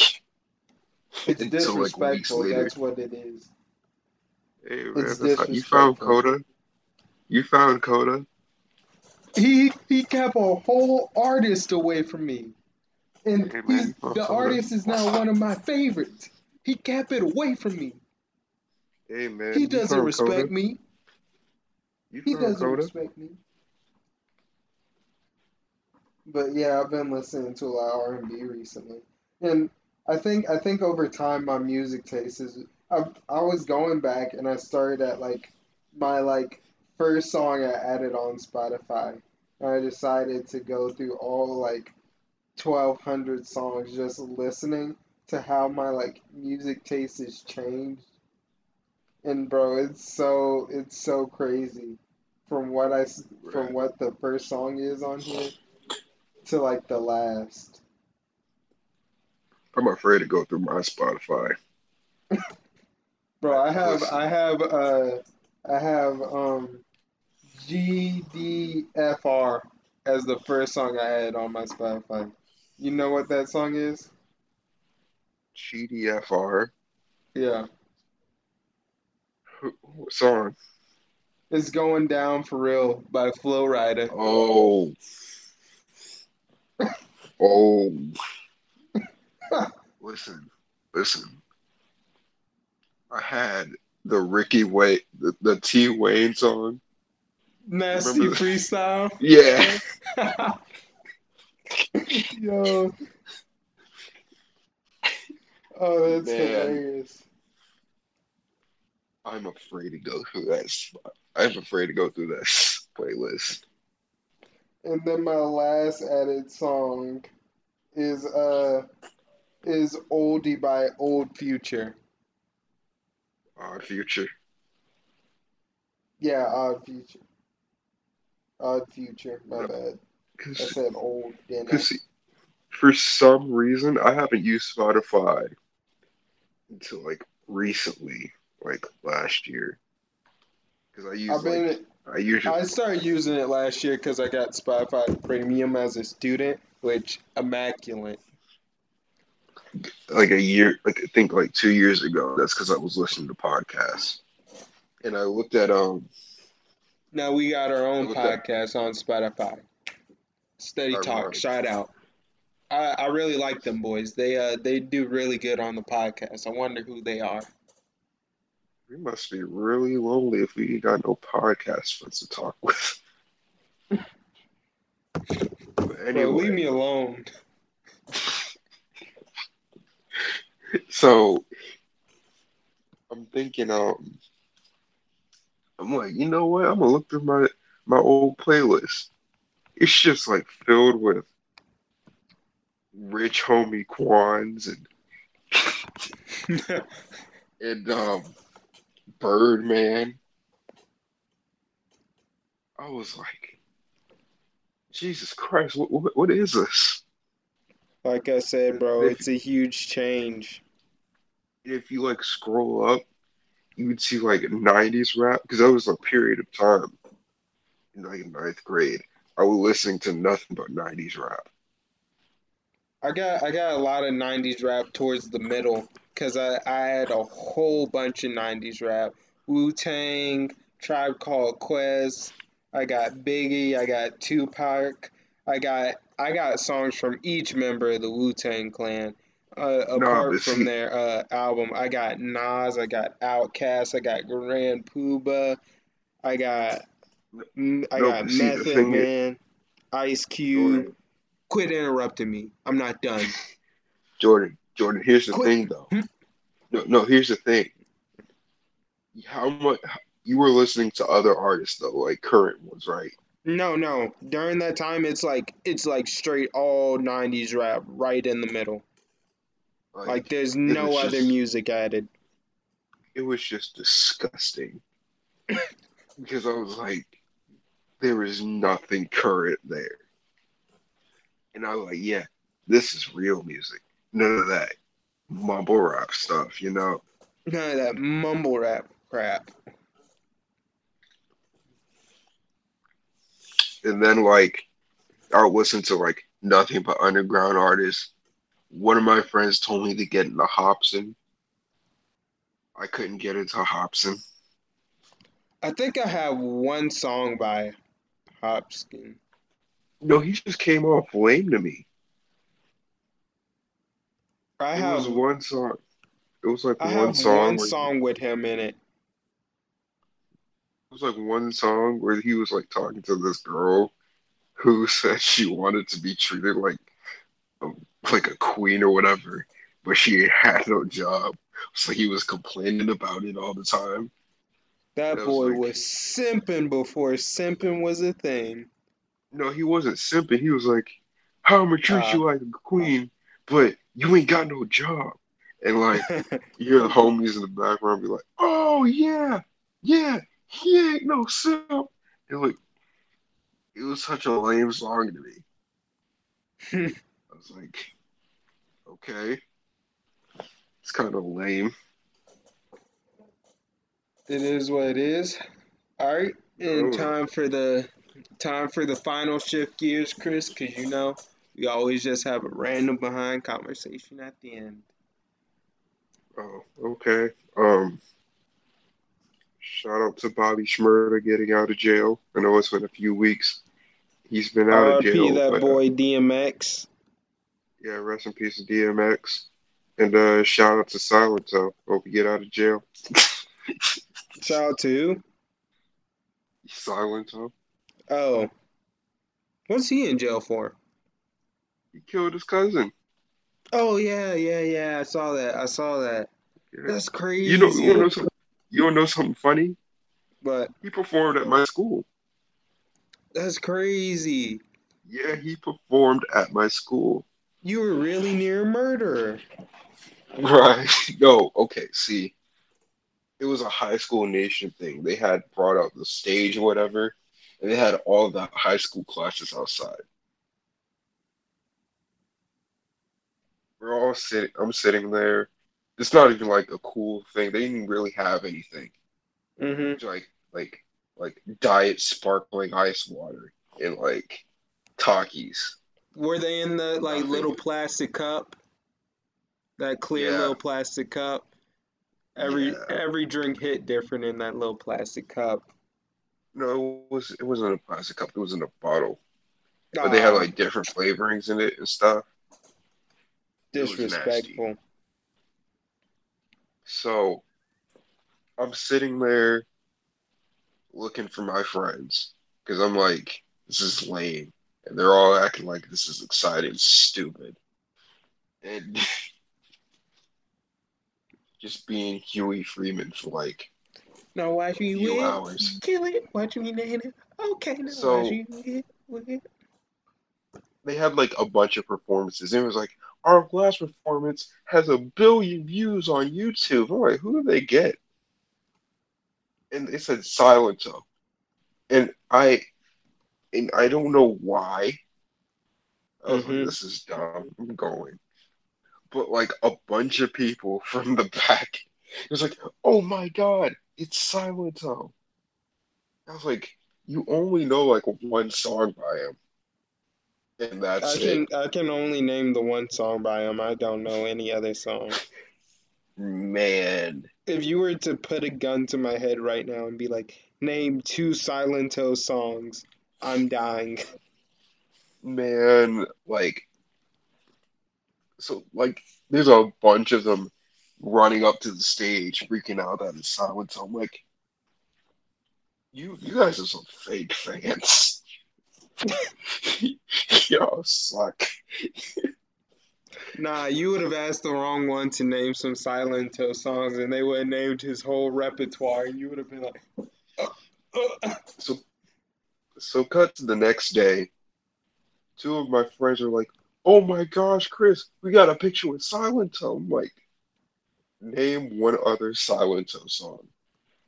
It's until like weeks disrespectful. later. That's what it is. Hey man, It's that's you found disrespectful. Coda. You found Coda. He he kept a whole artist away from me, and Hey, man, he's the Coda. artist is now one of my favorites. He kept it away from me. Hey man, He doesn't respect Coda. me. You He doesn't Coda. respect me. But yeah, I've been listening to a lot of R&B recently, and I think I think over time my music taste is. I I was going back and I started at like my like first song I added on Spotify, and I decided to go through all like 1200 songs just listening to how my like music taste has changed. And bro, it's so it's so crazy from what I from what the first song is on here to like the last. I'm afraid to go through my Spotify. Bro, I have. I have uh I have um GDFR as the first song I had on my Spotify. You know what that song is? GDFR. Yeah. What song? It's Going Down for Real by Flo Rida. Oh. Oh. Listen, listen. I had the Ricky Wayne, the, the T Wayne song. Nasty Remember freestyle. Yeah. Yo. Oh, that's Man. hilarious. I'm afraid to go through that. spot. I'm afraid to go through that playlist. And then my last added song is uh is Oldie by Old Future. Odd Future. Yeah, Odd Future. Odd Future, my Yep. bad. I said old, didn't I? 'cause for some reason, I haven't used Spotify until like recently, like last year. Because I use I've been like I usually I started using it last year because I got Spotify Premium as a student, which immaculate. Like a year, like I think like two years ago. That's because I was listening to podcasts, and I looked at um Now we got our own Look at- podcast on Spotify. Steady Talk, shout out. I, I really like them boys. They uh they do really good on the podcast. I wonder who they are. we must be really lonely if we got no podcast friends to talk with. But Bro, leave me alone. So I'm thinking um I'm like, you know what? I'm gonna look through my my old playlist. It's just like filled with rich homie Quans and and um Birdman. I was like, Jesus Christ, what what, what is this? Like I said, bro, it's a huge change. If you like scroll up, you would see like 90s rap because that was a period of time in like ninth grade. I was listening to nothing but 90s rap. I got I got a lot of '90s rap towards the middle because I I had a whole bunch of '90s rap. Wu Tang, Tribe Called Quest. I got Biggie. I got Tupac. I got I got songs from each member of the Wu Tang Clan. Uh, apart but from their uh, album, I got Nas. I got Outkast. I got Grand Puba. I got I No, got see, Method thing is- Man. Ice Cube. Quit interrupting me. I'm not done. Jordan, Jordan, here's the Quit. thing though. Hmm? No, no, here's the thing. How much you were listening to other artists though, like current ones, right? No, no. During that time, it's like it's like straight all '90s rap, right in the middle. Like there's no was other just- music added. it was just disgusting because I was like, there is nothing current there, and I was like, yeah, this is real music. None of that mumble rap stuff, you know. None of that mumble rap crap. And then like, I'll listen to like nothing but underground artists, one of my friends told me to get into Hopsin. I couldn't get into Hopsin. I think I have one song by Hopsin. No, he just came off lame to me. I It have was one song. It was like I one have song. one song with him in. It was like one song where he was like talking to this girl who said she wanted to be treated like a, like a queen or whatever, but she had no job. So he was complaining about it all the time. That That was boy like- was simping before simping was a thing. No, he wasn't simping. He was like, "How I'ma treat Uh, you like a queen, but you ain't got no job." And like you hear the homies in the background be like, "Oh yeah, yeah, he ain't no simp." Like, it was such a lame song to me. I was like, okay, it's kind of lame. It is what it is. All right, and Oh. time for the time for the final shift gears, Chris, because you know we always just have a random behind conversation at the end. Oh, okay. Um, shout out to Bobby Shmurda getting out of jail. I know it's been a few weeks. He's been out of R.I.P. jail. that but, uh, boy DMX. yeah, rest in peace to DMX. And uh, shout out to Silento. Hope you get out of jail. Shout out to who? Silento. Oh, what's he in jail for? He killed his cousin. Oh yeah, yeah, yeah. I saw that. I saw that. Yeah. That's crazy. You know, you know? You don't know something funny? but He performed at my school. that's crazy. Yeah, he performed at my school. You were really near murder. Right. No, okay, see. It was a high school nation thing. They had brought out the stage or whatever, and they had all the high school classes outside. We're all sitting I'm sitting there. It's not even like a cool thing. They didn't really have anything. Mm-hmm. Like like like diet sparkling ice water and like Takis. Were they in the like Nothing. little plastic cup? That clear Yeah. little plastic cup. Every Yeah. every drink hit different in that little plastic cup. No, it was it wasn't a plastic cup, it was in a bottle. But they had like different flavorings in it and stuff. it was nasty. disrespectful. So I'm sitting there looking for my friends because I'm like, this is lame. And they're all acting like this is exciting, stupid. And just being Huey Freeman for like No, watch me win. hours. Kill it. Watch me it. Okay, now So- watch me win. win. They had like a bunch of performances. And it was like, our last performance has a billion views on YouTube. I'm like, who do they get? And they said Silento. And I and I don't know why. I was Mhm. like, this is dumb. I'm going. But like a bunch of people from the back, it was like, oh my god, it's Silento. I was like, you only know like one song by him. And that's I it. can I can only name the one song by him. I don't know any other song. Man. If you were to put a gun to my head right now and be like, name two Silento songs, I'm dying. Man, like so like there's a bunch of them running up to the stage freaking out that it's Silento. I'm like you you guys are some fake fans. Y'all suck. Nah, you would have asked the wrong one to name some Silento songs, and they would have named his whole repertoire, and you would have been like, uh, uh. So so cut to the next day. Two of my friends are like, Oh my gosh, Chris, we got a picture with Silento. I'm like, name one other Silento song.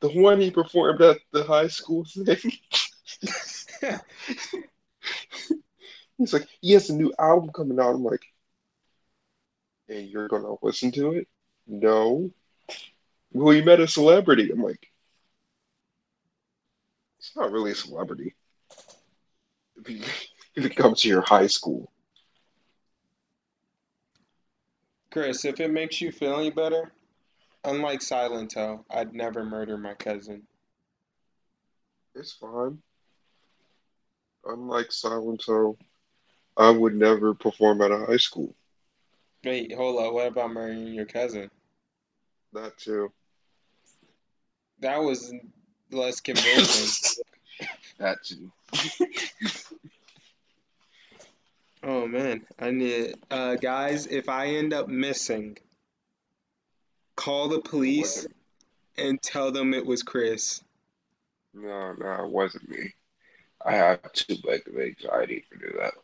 The one he performed at the high school thing. He's like, he has a new album coming out. I'm like, and you're gonna listen to it? No. Well, you met a celebrity. I'm like, it's not really a celebrity. If he, if it comes to your high school. Chris, if it makes you feel any better, unlike Silento, I'd never murder my cousin. It's fine. Unlike Silento, I would never perform at a high school. Wait, hold up. What about marrying your cousin? That too. That was less convincing. That too. oh man, I need uh, guys. If I end up missing, call the police and tell them it was Chris. No, no, it wasn't me. I have too big of anxiety to do that.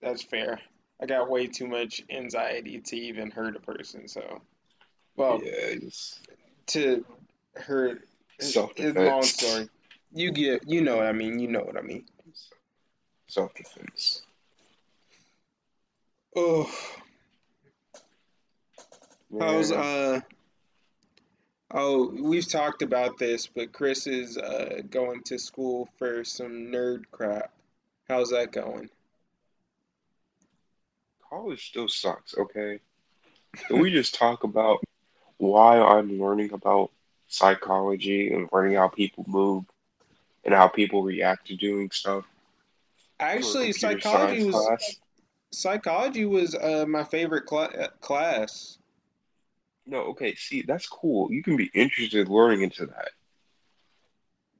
That's fair. I got way too much anxiety to even hurt a person. So, well, yeah, to hurt it's a long story. You get, you know what I mean. You know what I mean. Self-defense. Oh, how's Man, uh? Oh, we've talked about this, but Chris is uh going to school for some nerd crap. How's that going? college still sucks, okay? Can we just talk about why I'm learning about psychology and learning how people move and how people react to doing stuff Actually, psychology was class? psychology was uh my favorite cla uh, class. No, okay, see, that's cool. You can be interested in learning into that.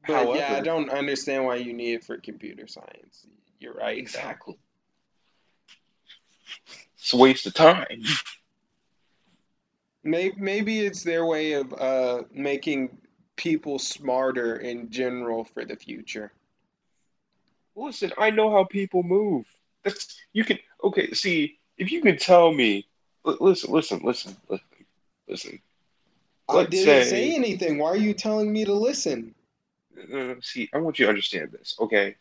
But yeah, I don't understand why you need it for computer science. You're right, exactly. It's a waste of time. Maybe maybe it's their way of uh making people smarter in general for the future. Listen, I know how people move. That's you can okay, see, if you can tell me listen, listen, listen, listen, listen. I didn't say say anything. Why are you telling me to listen? uh, see, I want you to understand this, okay?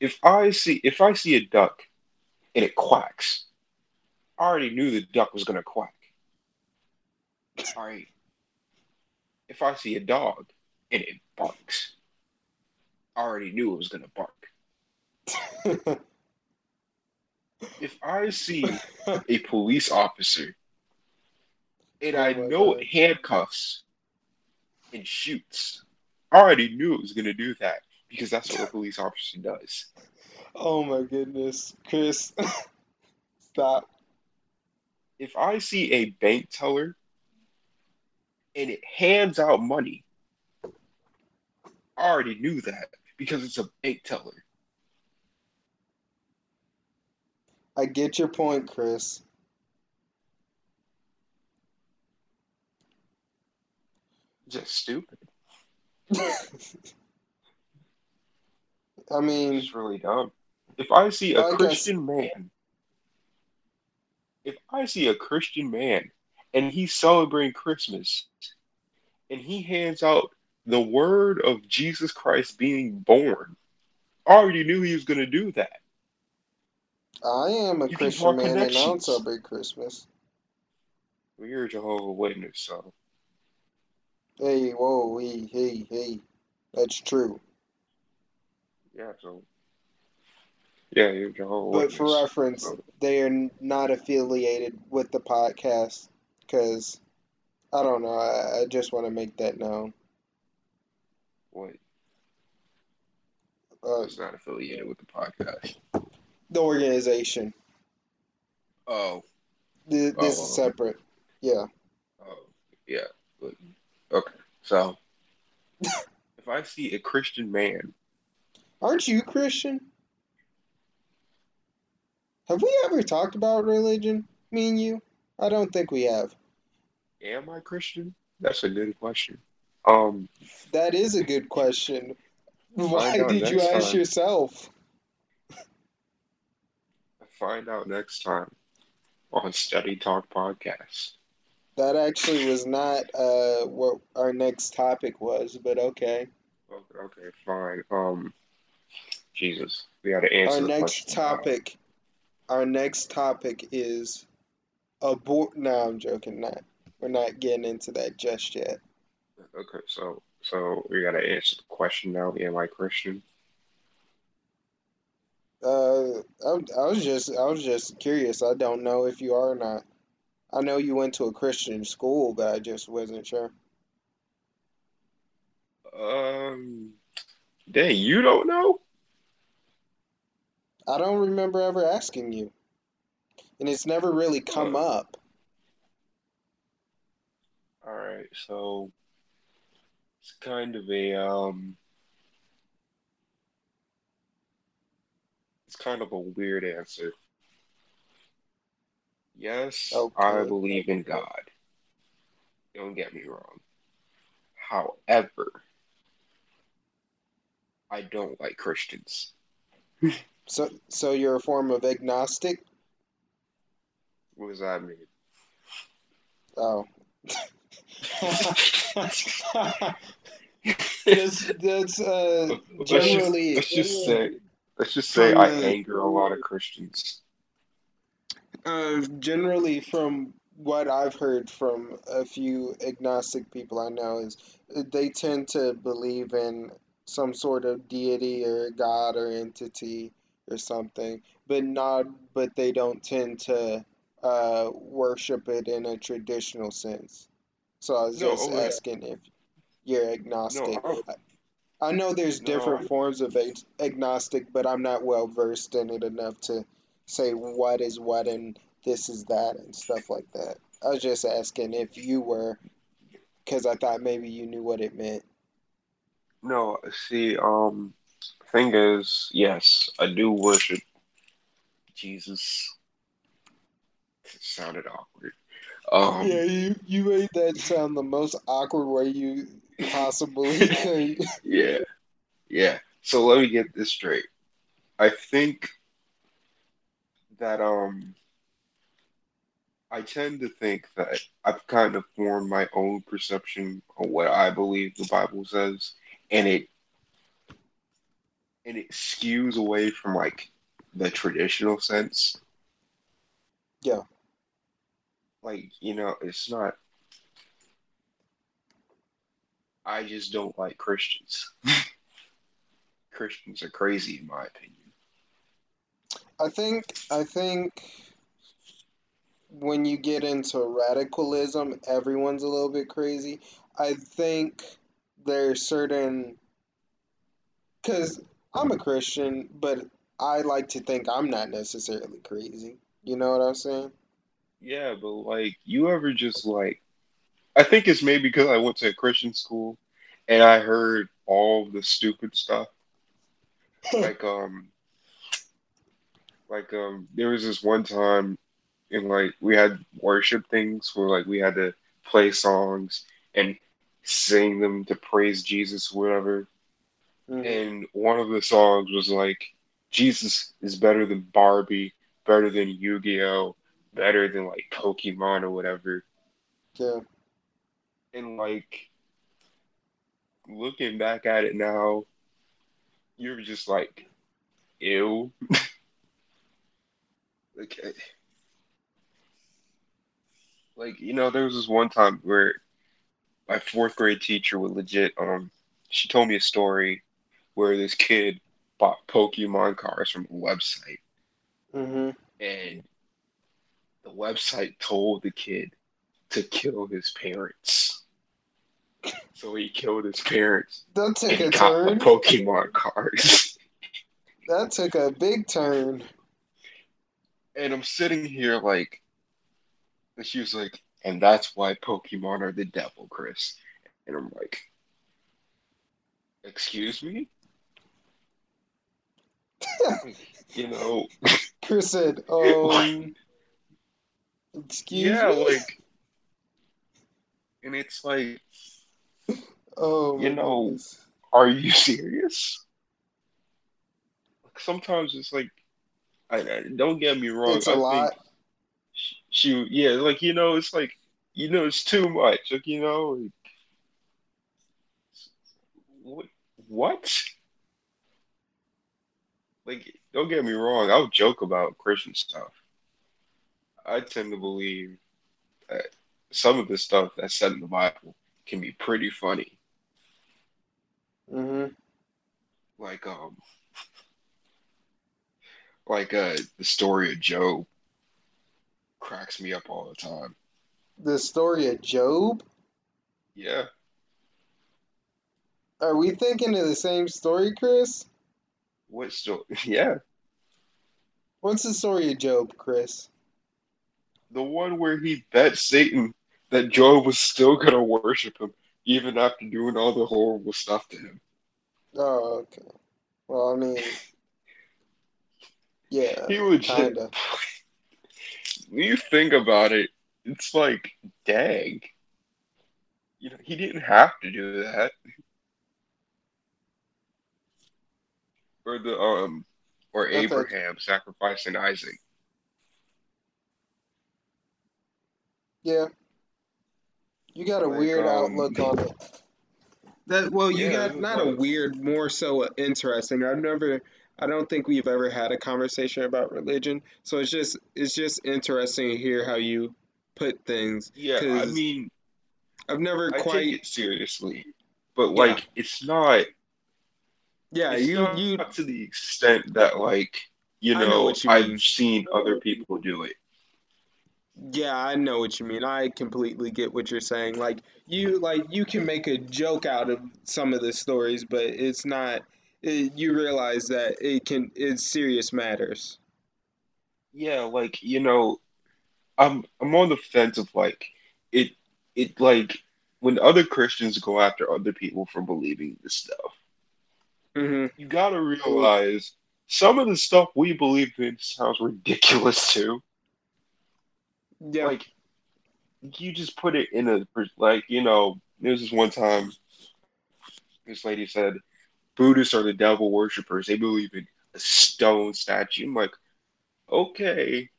If I see if I see a duck and it quacks, I already knew the duck was gonna quack. All right. If I see a dog and it barks, I already knew it was gonna bark. If I see a police officer and I know it handcuffs and shoots, I already knew it was gonna do that because that's what a police officer does. Oh my goodness, Chris, stop. If I see a bank teller and it hands out money, I already knew that because it's a bank teller. I get your point, Chris. Just stupid. I mean, It's really dumb. If I see a I guess Christian man, if I see a Christian man and he's celebrating Christmas and he hands out the word of Jesus Christ being born, I already knew he was going to do that. I am a You Christian man and I don't celebrate Christmas. Well, you're a Jehovah Witness, so Hey, whoa, hey, hey, hey. That's true. yeah, so yeah, you're a Jehovah But for reference, So they are not affiliated with the podcast because I don't know. I, I just want to make that known. what? Uh, It's not affiliated with the podcast. the organization. Oh, Th- This is oh, separate. Yeah. oh, yeah. But, okay, so if I see a Christian man Aren't you Christian? Have we ever talked about religion? Me and you? I don't think we have. Am I Christian? That's a good question. Um, That is a good question. Why did you ask time. yourself? Find out next time on Study Talk Podcast. That actually was not uh what our next topic was, but okay. Okay, okay, fine. Um, Jesus, we got to Our answer the next question now. topic, our next topic is abort. No, I'm joking. Not. We're not getting into that just yet. Okay, so so we got to answer the question now. Am I Christian? Uh, I, I was just I was just curious. I don't know if you are or not. I know you went to a Christian school, but I just wasn't sure. Um, dang, you don't know? I don't remember ever asking you, and it's never really come Huh. up. All right, so it's kind of a um, it's kind of a weird answer. Yes, I believe in God. Don't get me wrong. However, I don't like Christians. So so you're a form of agnostic? What does that mean? Oh. That's that's uh Let's just generally let's just say let's just say I anger a lot of Christians. Uh generally from what I've heard from a few agnostic people I know is uh, they tend to believe in some sort of deity or God or entity or something, but not but they don't tend to uh worship it in a traditional sense. So I was No, just oh yeah, asking if you're no, agnostic. I, I know there's no, different forms of ag agnostic, but I'm not well versed in it enough to say what is what and this is that and stuff like that. I was just asking if you were, because I thought maybe you knew what it meant. no. See, um, thing is, yes, I do worship Jesus. It sounded awkward. Yeah, Um, you you made that sound the most awkward way you possibly could. yeah, yeah. So let me get this straight. I think that um, I tend to think that I've kind of formed my own perception of what I believe the Bible says, and it and it skews away from like the traditional sense. Yeah, Like, you know, it's not, I just don't like Christians. Christians are crazy, in my opinion. I think I think when you get into radicalism, everyone's a little bit crazy. I think there's certain Because I'm a Christian, but I like to think I'm not necessarily crazy. You know what I'm saying? Yeah, but like, you ever just like, I think it's maybe because I went to a Christian school and I heard all the stupid stuff. Like, um, like, um, there was this one time and like we had worship things where like we had to play songs and sing them to praise Jesus, whatever. hmm And one of the songs was like, Jesus is better than Barbie, better than Yu-Gi-Oh, better than like Pokemon or whatever. Yeah. And like looking back at it now, you're just like, ew. Like, like you know, there was this one time where my fourth grade teacher would legit um she told me a story where this kid bought Pokemon cards from a website mm-hmm. and the website told the kid to kill his parents. So he killed his parents That took a and got the turn. Pokemon cards. That took a big turn. And I'm sitting here like and she was like, and that's why Pokemon are the devil, Chris. And I'm like, excuse me? You know, Chris said, um, excuse yeah, me? like, and it's like, Oh you know, goodness. are you serious? Sometimes it's like, I, don't get me wrong. It's a I think lot. she, she, yeah, like you know, it's like, you know, it's too much. Like you know, like, what, what? Like, don't get me wrong. I'll joke about Christian stuff. I tend to believe that some of the stuff that's said in the Bible can be pretty funny. Mm-hmm. Like, um, like uh the story of Job cracks me up all the time. The story of Job? Yeah. Are we thinking of the same story, Chris? What story? Yeah. What's the story of Job, Chris? The one where he bet Satan that Job was still gonna worship him even after doing all the horrible stuff to him. Oh, okay. Well, I mean, yeah, He would just kinda. when you think about it, it's like, dang. You know, he didn't have to do that. Or the um or That's like, Abraham sacrificing Isaac. yeah, you got a Like weird um outlook on it. That well, you yeah, got was not a weird, more so interesting. I've never, I don't think we've ever had a conversation about religion, so it's just it's just interesting to hear how you put things, yeah, I mean, I've never I take quite, it seriously, but yeah, like it's not yeah, it's you you, not to the extent that like, you know know, you I've mean. seen other people do it. Yeah, I know what you mean. I completely get what you're saying. Like you like you can make a joke out of some of the stories, but it's not it, you realize that it can it's serious matters. Yeah, like, you know, I'm I'm on the fence of like it it like when other Christians go after other people for believing this stuff, hmm you gotta realize some of the stuff we believe in sounds ridiculous too. Yeah. Like you just put it in a like, you know, there was this one time this lady said Buddhists are the devil worshippers. They believe in a stone statue. I'm like, okay,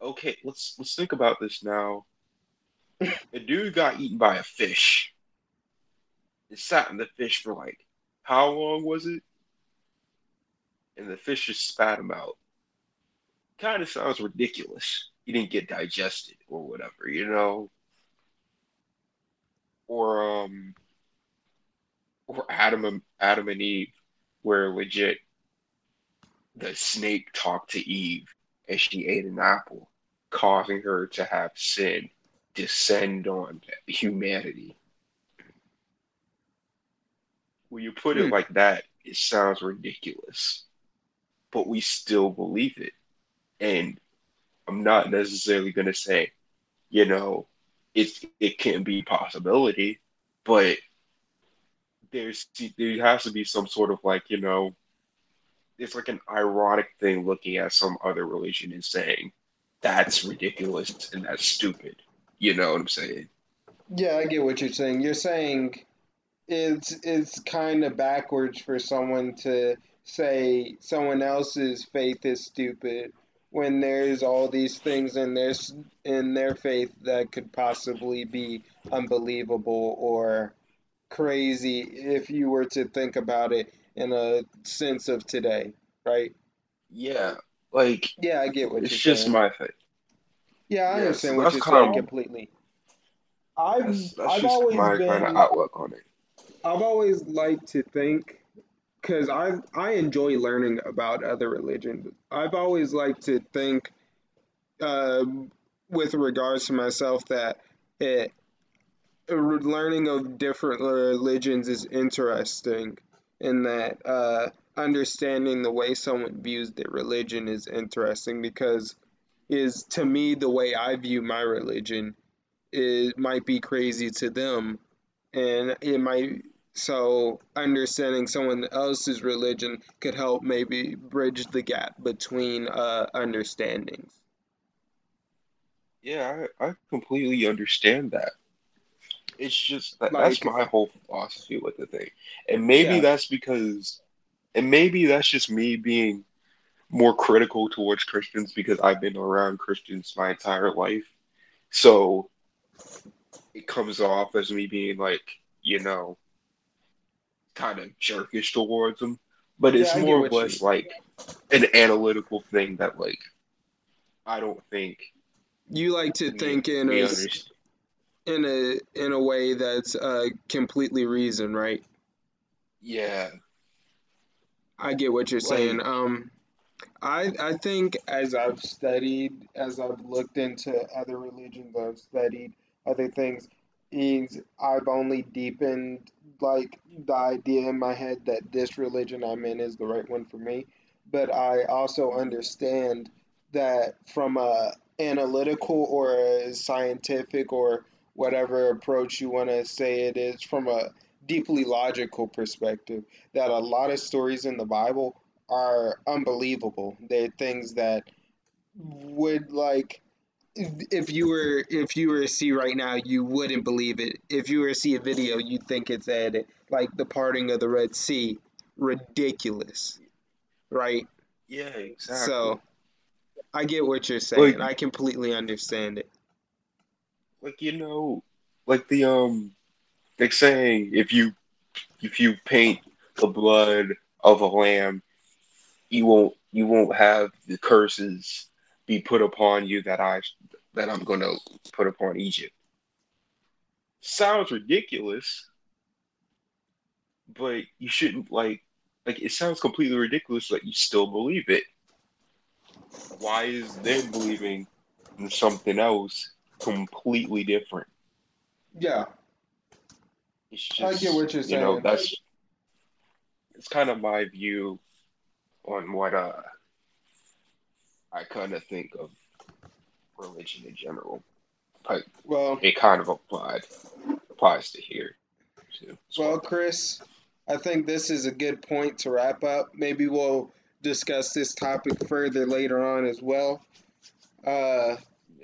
okay, let's let's think about this now. A dude got eaten by a fish. It sat in the fish for like how long was it? And the fish just spat him out. Kind of sounds ridiculous. He didn't get digested or whatever, you know? Or um or Adam and Adam and Eve, where legit the snake talked to Eve as she ate an apple, causing her to have sin descend on humanity. When you put Hmm. it like that, it sounds ridiculous, but we still believe it. And I'm not necessarily going to say, you know, it it can be a possibility, but there's there has to be some sort of like, you know, it's like an ironic thing looking at some other religion and saying that's ridiculous and that's stupid. You know what I'm saying? Yeah, I get what you're saying. You're saying it's it's kind of backwards for someone to say someone else's faith is stupid when there's all these things in their in their faith that could possibly be unbelievable or crazy if you were to think about it in a sense of today, right? Yeah, like Yeah, I get what it's just saying. my thing. Yeah, I Yeah, so understand what you're saying of completely. I've that's that's I've always my kind of been outlook on it. I've always liked to think because I I enjoy learning about other religions. I've always liked to think uh, with regards to myself that it, learning of different religions is interesting in that uh, understanding the way someone views their religion is interesting because is to me the way I view my religion it might be crazy to them and it might so understanding someone else's religion could help maybe bridge the gap between uh understandings Yeah, I, I completely understand that. It's just that that's my whole philosophy with the thing. And maybe yeah that's because and maybe that's just me being more critical towards Christians because I've been around Christians my entire life. So it comes off as me being like, you know, kind of jerkish towards them. But yeah it's I more or what you less like an analytical thing that like I don't think you like to think in a understand. In a in a way that's uh completely reason right Yeah, I get what you're Like, saying. Um, I I think as I've studied, as I've looked into other religions, I've studied other things, is I've only deepened like the idea in my head that this religion I'm in is the right one for me. But I also understand that from a analytical or a scientific or whatever approach you want to say it is, from a deeply logical perspective, that a lot of stories in the Bible are unbelievable. They're things that would like if if you were if you were to see right now, you wouldn't believe it. If you were to see a video, you'd think it's at like the parting of the Red Sea. Ridiculous, right? yeah, exactly. So I get what you're saying. Like, I completely understand it. Like you know, like the um, like saying if you if you paint the blood of a lamb, you won't you won't have the curses be put upon you that I that I'm gonna put upon Egypt. Sounds ridiculous, but you shouldn't like like it sounds completely ridiculous that you still believe it. Why is them believing in something else completely different? Yeah, It's I get what you're you know saying. that's it's kind of my view on what uh I kind of think of religion in general. But Well, it kind of applied applies to here too well. Chris, I think this is a good point to wrap up. Maybe we'll discuss this topic further later on as well. Uh,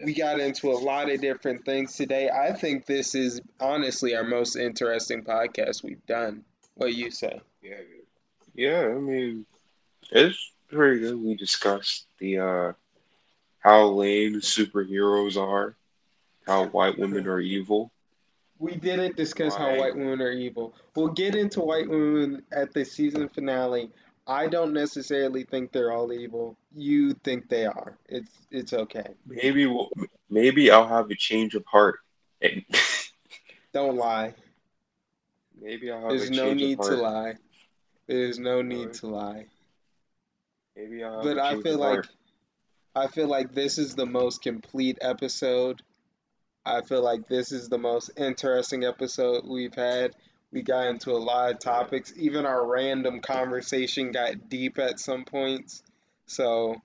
we got into a lot of different things today. I think this is honestly our most interesting podcast we've done. What you say? yeah, yeah. I mean, it's pretty good. We discussed the uh how lame superheroes are, how white women are evil, We didn't discuss how white women are evil. We'll get into white women at the season finale. I don't necessarily think they're all evil. You think they are. It's it's okay. maybe we'll, maybe I'll have a change of heart and Don't lie. maybe I'll have a change of things. There's no change of need to lie. There's no need to lie. Maybe I'll have But a I feel of heart. like I feel like this is the most complete episode I feel like this is the most interesting episode we've had. We got into a lot of topics. Even our random conversation got deep at some points. So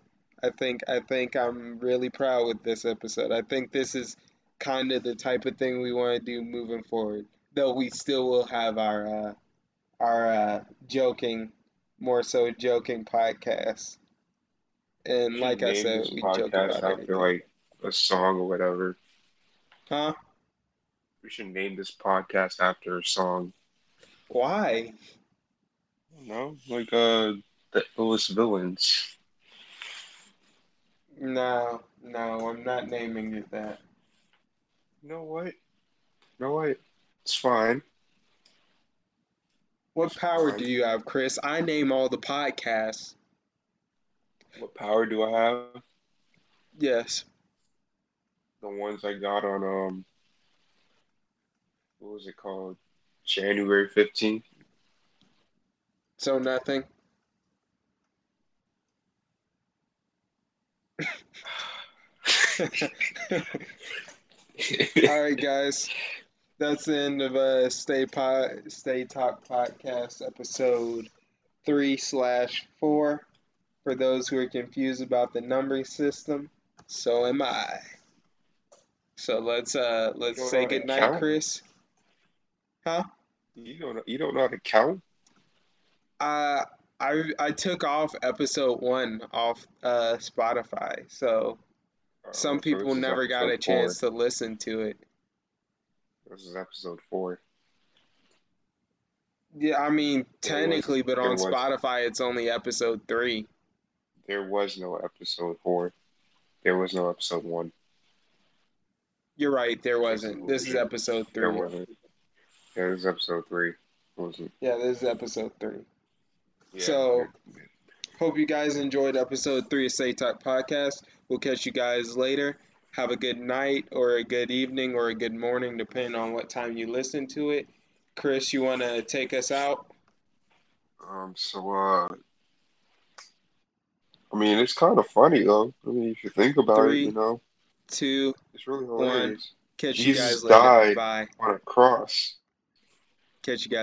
I think I think I'm really proud with this episode. I think this is kind of the type of thing we want to do moving forward. Though we still will have our uh, our uh, joking, more so joking podcast. And like I said, we joke about after like a song or whatever. Huh? We should name this podcast after a song. Why? No, like uh the illest villains. No, no, I'm not naming it that. You know what? You know what? It's fine. What It's power do you have, Chris? I name all the podcasts. What power do I have? Yes. The ones I got on um what was it called? January 15th. So nothing. All right, guys. That's the end of uh Stay Pod Stay Talk podcast episode three slash four. For those who are confused about the numbering system, so am I. So let's uh let's say goodnight, count? Chris. Huh? You don't know, you don't know how to count? Uh, I I took off episode one off uh Spotify, so some Oh, so people never got a four. chance to listen to it. This is episode four. Yeah, I mean There was technically, but on was Spotify it's only episode three. there was no episode four. There was no episode one. You're right, there wasn't. This is episode There three. wasn't. Yeah, this is episode three. Wasn't. Yeah, this is episode three. Yeah, So hope you guys enjoyed episode three of Say Talk Podcast. We'll catch you guys later. Have a good night or a good evening or a good morning, depending on what time you listen to it. Chris, you want to take us out? um. So uh, I mean, it's kind of funny though. I mean, if you think about Three, it, you know, two, it's really one. hilarious. Catch you Jesus guys later. died Bye. on a cross. Catch you guys.